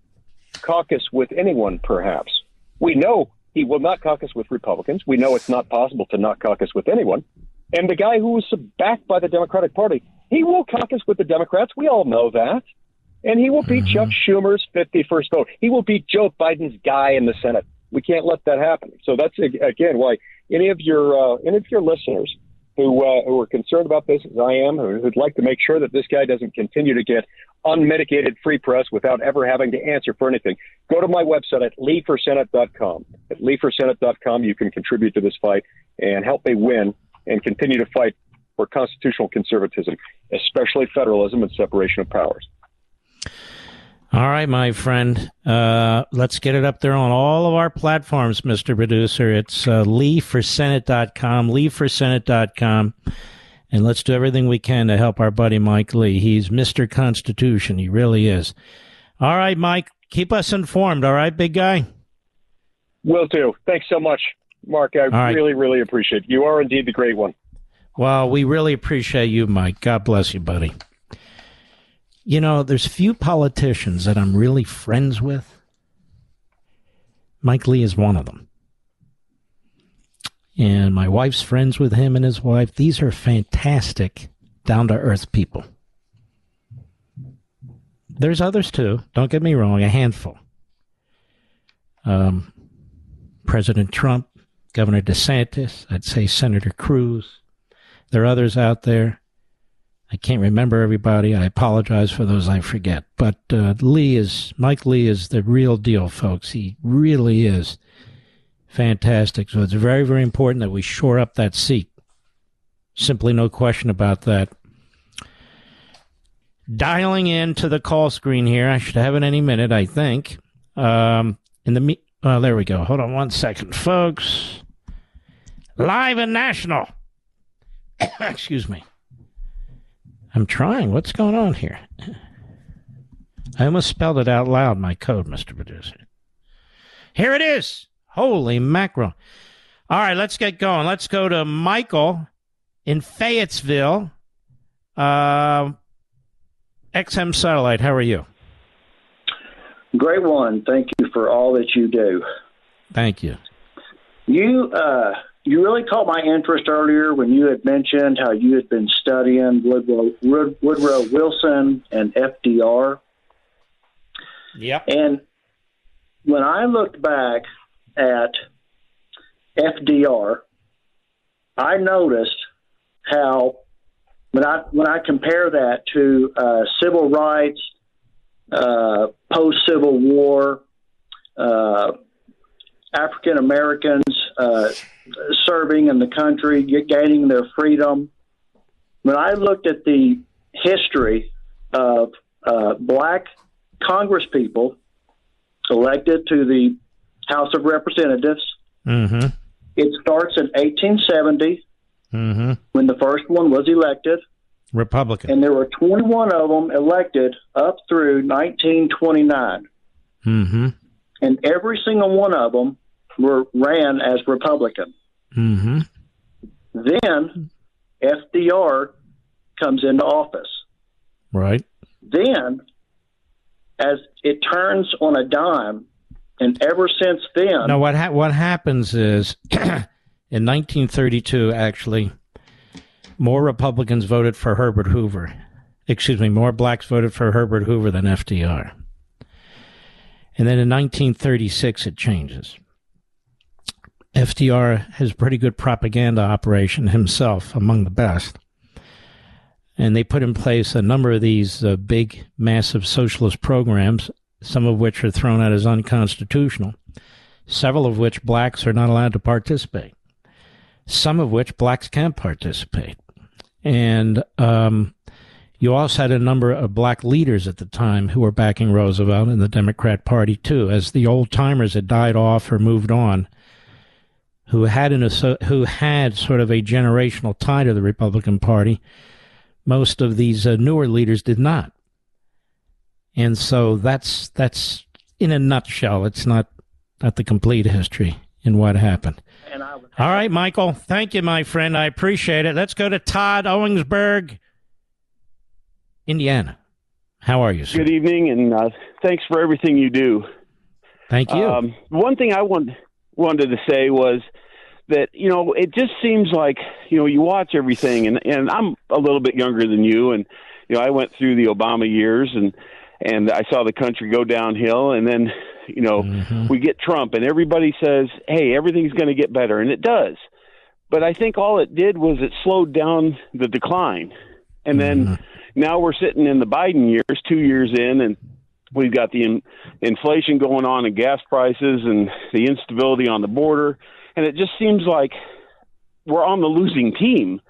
caucus with anyone, perhaps. We know he will not caucus with Republicans. We know it's not possible to not caucus with anyone. And the guy who was backed by the Democratic Party, he will caucus with the Democrats. We all know that. And he will beat mm-hmm. Chuck Schumer's 51st vote. He will beat Joe Biden's guy in the Senate. We can't let that happen. So that's again why any of your uh, any of your listeners who uh, who are concerned about this, as I am, who would like to make sure that this guy doesn't continue to get unmitigated free press without ever having to answer for anything, go to my website at leeforsenate.com. At leeforsenate.com, you can contribute to this fight and help me win and continue to fight for constitutional conservatism, especially federalism and separation of powers. All right, my friend. Uh, let's get it up there on all of our platforms, Mr. Producer. It's uh, leeforsenate.com, leeforsenate.com. And let's do everything we can to help our buddy Mike Lee. He's Mr. Constitution. He really is. All right, Mike, keep us informed. All right, big guy? Will do. Thanks so much, Mark. I right. really, really appreciate it. You are indeed the great one. Well, we really appreciate you, Mike. God bless you, buddy. You know, there's few politicians that I'm really friends with. Mike Lee is one of them. And my wife's friends with him and his wife. These are fantastic, down to earth people. There's others too. Don't get me wrong, a handful. Um, President Trump, Governor DeSantis, I'd say Senator Cruz. There are others out there. I can't remember everybody. I apologize for those I forget. But uh, Lee is Mike Lee is the real deal, folks. He really is fantastic. So it's very, very important that we shore up that seat. Simply no question about that. Dialing in to the call screen here. I should have it any minute, I think. Um, in the me- oh, there we go. Hold on one second, folks. Live and national. (coughs) Excuse me. I'm trying. What's going on here? I almost spelled it out loud, my code, Mr. Producer. Here it is. Holy mackerel. All right, let's get going. Let's go to Michael in Fayetteville. Uh, XM Satellite, how are you? Great one. Thank you for all that you do. Thank you. You uh, you really caught my interest earlier when you had mentioned how you had been studying Woodrow, Woodrow Wilson and FDR. Yep. And when I looked back at FDR, I noticed how when I when I compare that to uh, civil rights, uh, post Civil War, uh, African Americans uh, serving in the country, gaining their freedom. When I looked at the history of uh, black Congress people elected to the House of Representatives, mm-hmm. it starts in 1870 mm-hmm. when the first one was elected. Republican. And there were 21 of them elected up through 1929. Mm-hmm. And every single one of them were ran as Republican. Mm-hmm. Then FDR comes into office. Right. Then, as it turns on a dime, and ever since then. Now, what ha- what happens is, (clears throat) in 1932, actually, more Republicans voted for Herbert Hoover. Excuse me, more blacks voted for Herbert Hoover than FDR. And then in 1936, it changes. FDR has a pretty good propaganda operation himself, among the best. And they put in place a number of these uh, big, massive socialist programs, some of which are thrown out as unconstitutional. several of which blacks are not allowed to participate, some of which blacks can't participate. And um, you also had a number of black leaders at the time who were backing Roosevelt and the Democrat Party too, as the old timers had died off or moved on, who had an who had sort of a generational tie to the Republican Party. Most of these uh, newer leaders did not, and so that's that's in a nutshell. It's not not the complete history in what happened. All right, Michael. Thank you, my friend. I appreciate it. Let's go to Todd Owensburg Indiana. How are you, sir? Good evening, and uh, thanks for everything you do. Thank you. Um, one thing I want, wanted to say was that you know it just seems like you know you watch everything, and and I'm a little bit younger than you, and you know I went through the Obama years, and and I saw the country go downhill, and then you know mm-hmm. we get Trump, and everybody says, hey, everything's going to get better, and it does. But I think all it did was it slowed down the decline, and then. Mm-hmm now we're sitting in the Biden years, two years in, and we've got the in, inflation going on and gas prices and the instability on the border, and it just seems like we're on the losing team.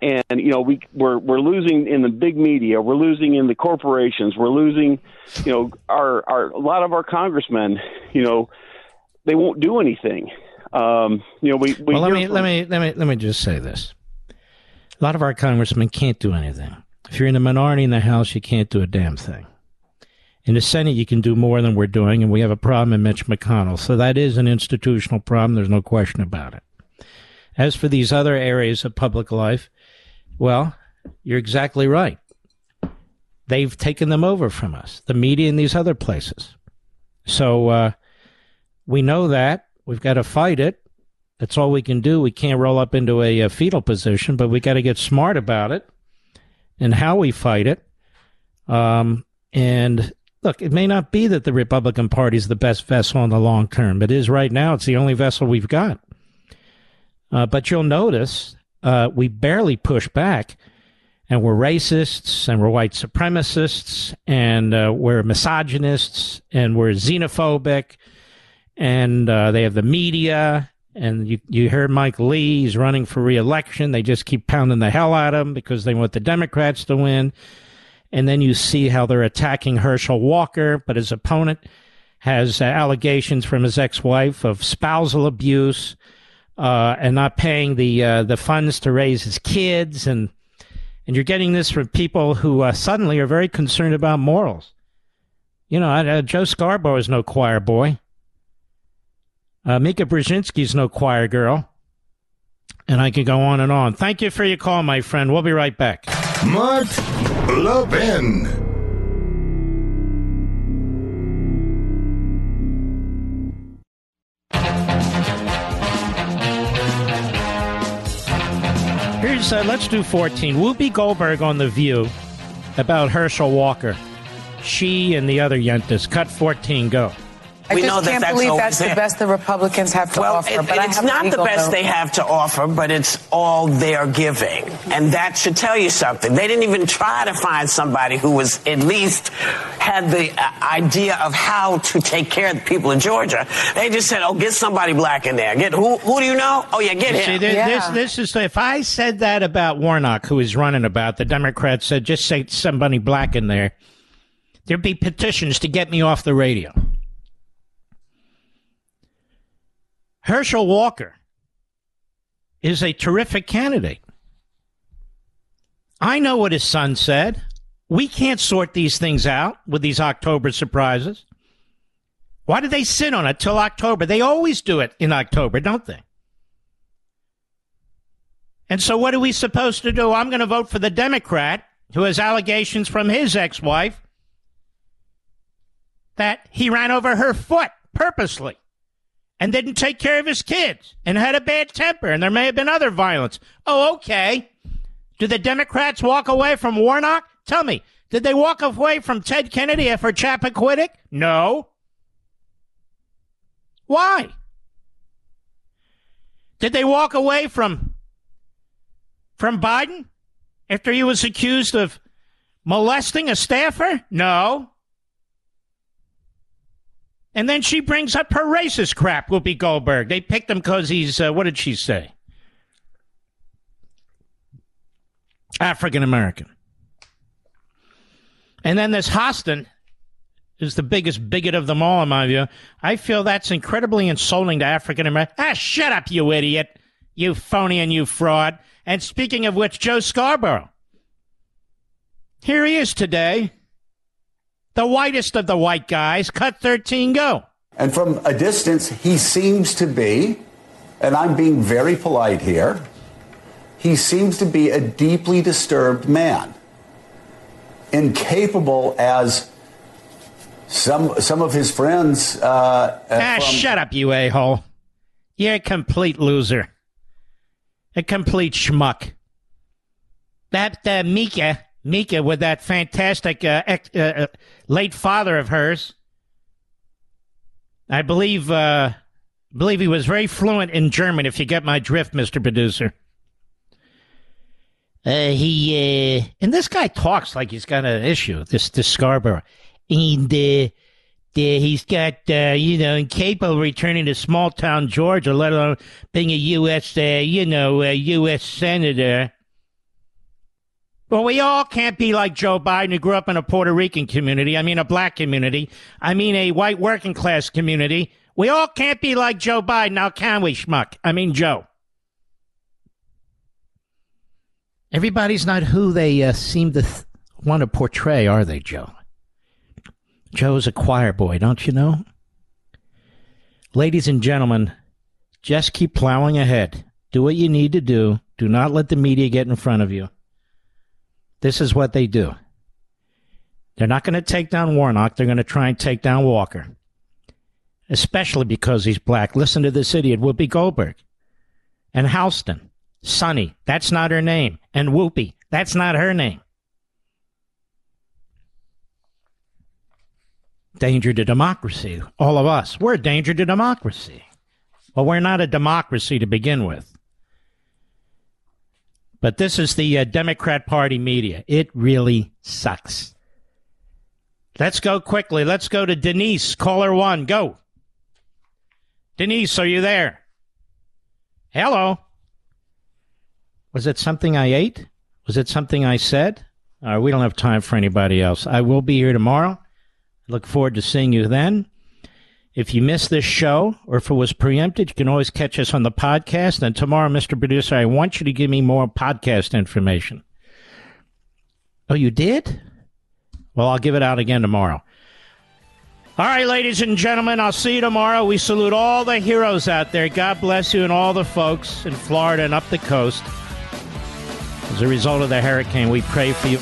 And you know we we're we're losing in the big media, we're losing in the corporations, we're losing, you know, our our a lot of our congressmen, you know, they won't do anything. Um, you know, we, we well, let me from, let me let me let me just say this: a lot of our congressmen can't do anything. If you're in the minority in the House, you can't do a damn thing. In the Senate, you can do more than we're doing, and we have a problem in Mitch McConnell. So that is an institutional problem. There's no question about it. As for these other areas of public life, well, you're exactly right. They've taken them over from us, the media and these other places. So uh, we know that. We've got to fight it. That's all we can do. We can't roll up into a, a fetal position, but we got to get smart about it and how we fight it. Um, and look, it may not be that the Republican Party is the best vessel in the long term. It is right now. It's the only vessel we've got. Uh, but you'll notice uh, we barely push back, and we're racists, and we're white supremacists, and uh, we're misogynists, and we're xenophobic, and uh, they have the media, and you, you heard Mike Lee, he's running for reelection. They just keep pounding the hell out of him because they want the Democrats to win. And then you see how they're attacking Herschel Walker, but his opponent has uh, allegations from his ex-wife of spousal abuse uh, and not paying the uh, the funds to raise his kids, and and you're getting this from people who uh, suddenly are very concerned about morals. You know, uh, Joe Scarborough is no choir boy. Uh, Mika Brzezinski's no choir girl. And I could go on and on. Thank you for your call, my friend. We'll be right back. Mark Levin. Here's uh, let's do 14. Whoopi Goldberg on the View about Herschel Walker. She and the other Yentas. Cut 14. Go. I we just can't believe that's the best the Republicans have to well, offer. It, but it's not the best they have to offer, but it's all they're giving. And that should tell you something. They didn't even try to find somebody who was at least had the uh, idea of how to take care of the people in Georgia. They just said, oh, get somebody black in there. Get who, who do you know? Oh, yeah, get him. See, this, yeah. this, this is, if I said that about Warnock, who is running about, the Democrats said, just say somebody black in there, there'd be petitions to get me off the radio. Herschel Walker is a terrific candidate. I know what his son said. We can't sort these things out with these October surprises. Why do they sit on it till October? They always do it in October, don't they? And so, what are we supposed to do? I'm going to vote for the Democrat who has allegations from his ex wife that he ran over her foot purposely and didn't take care of his kids and had a bad temper and there may have been other violence. Oh, okay. Do the Democrats walk away from Warnock? Tell me, did they walk away from Ted Kennedy after Chappaquiddick? No. Why? Did they walk away from from Biden after he was accused of molesting a staffer? No. And then she brings up her racist crap, Whoopi Goldberg. They picked him because he's, uh, what did she say? African American. And then this Hostin is the biggest bigot of them all, in my view. I feel that's incredibly insulting to African American. Ah, shut up, you idiot. You phony and you fraud. And speaking of which, Joe Scarborough. Here he is today. The whitest of the white guys. Cut 13, go. And from a distance, he seems to be, and I'm being very polite here, he seems to be a deeply disturbed man. Incapable as some some of his friends. Uh, uh ah, from- shut up, you a hole! You're a complete loser, a complete schmuck. That uh, Mika, Mika, with that fantastic uh, ex- uh, uh, late father of hers, I believe uh, believe he was very fluent in German. If you get my drift, Mister Producer. Uh, he uh, and this guy talks like he's got an issue. This this Scarborough and uh, he's got you know incapable returning to small town Georgia, let alone being a U.S. You know a U.S. senator. Well, we all can't be like Joe Biden, who grew up in a Puerto Rican community. I mean, a black community. I mean, a white working class community. We all can't be like Joe Biden, now can we, schmuck? I mean, Joe. Everybody's not who they uh, seem to th- want to portray, are they, Joe? Joe's a choir boy, don't you know? Ladies and gentlemen, just keep plowing ahead. Do what you need to do. Do not let the media get in front of you. This is what they do. They're not going to take down Warnock. They're going to try and take down Walker. Especially because he's black. Listen to this idiot, Whoopi Goldberg. And Halston. Sunny. That's not her name. And Whoopi. That's not her name. danger to democracy. All of us. We're a danger to democracy. Well, we're not a democracy to begin with. But this is the uh, Democrat Party media. It really sucks. Let's go quickly. Let's go to Denise, caller one. Go. Denise, are you there? Hello. Was it something I ate? Was it something I said? Uh, we don't have time for anybody else. I will be here tomorrow. Look forward to seeing you then. If you missed this show or if it was preempted, you can always catch us on the podcast. And tomorrow, Mr. Producer, I want you to give me more podcast information. Oh, you did? Well, I'll give it out again tomorrow. All right, ladies and gentlemen, I'll see you tomorrow. We salute all the heroes out there. God bless you and all the folks in Florida and up the coast. As a result of the hurricane, we pray for you.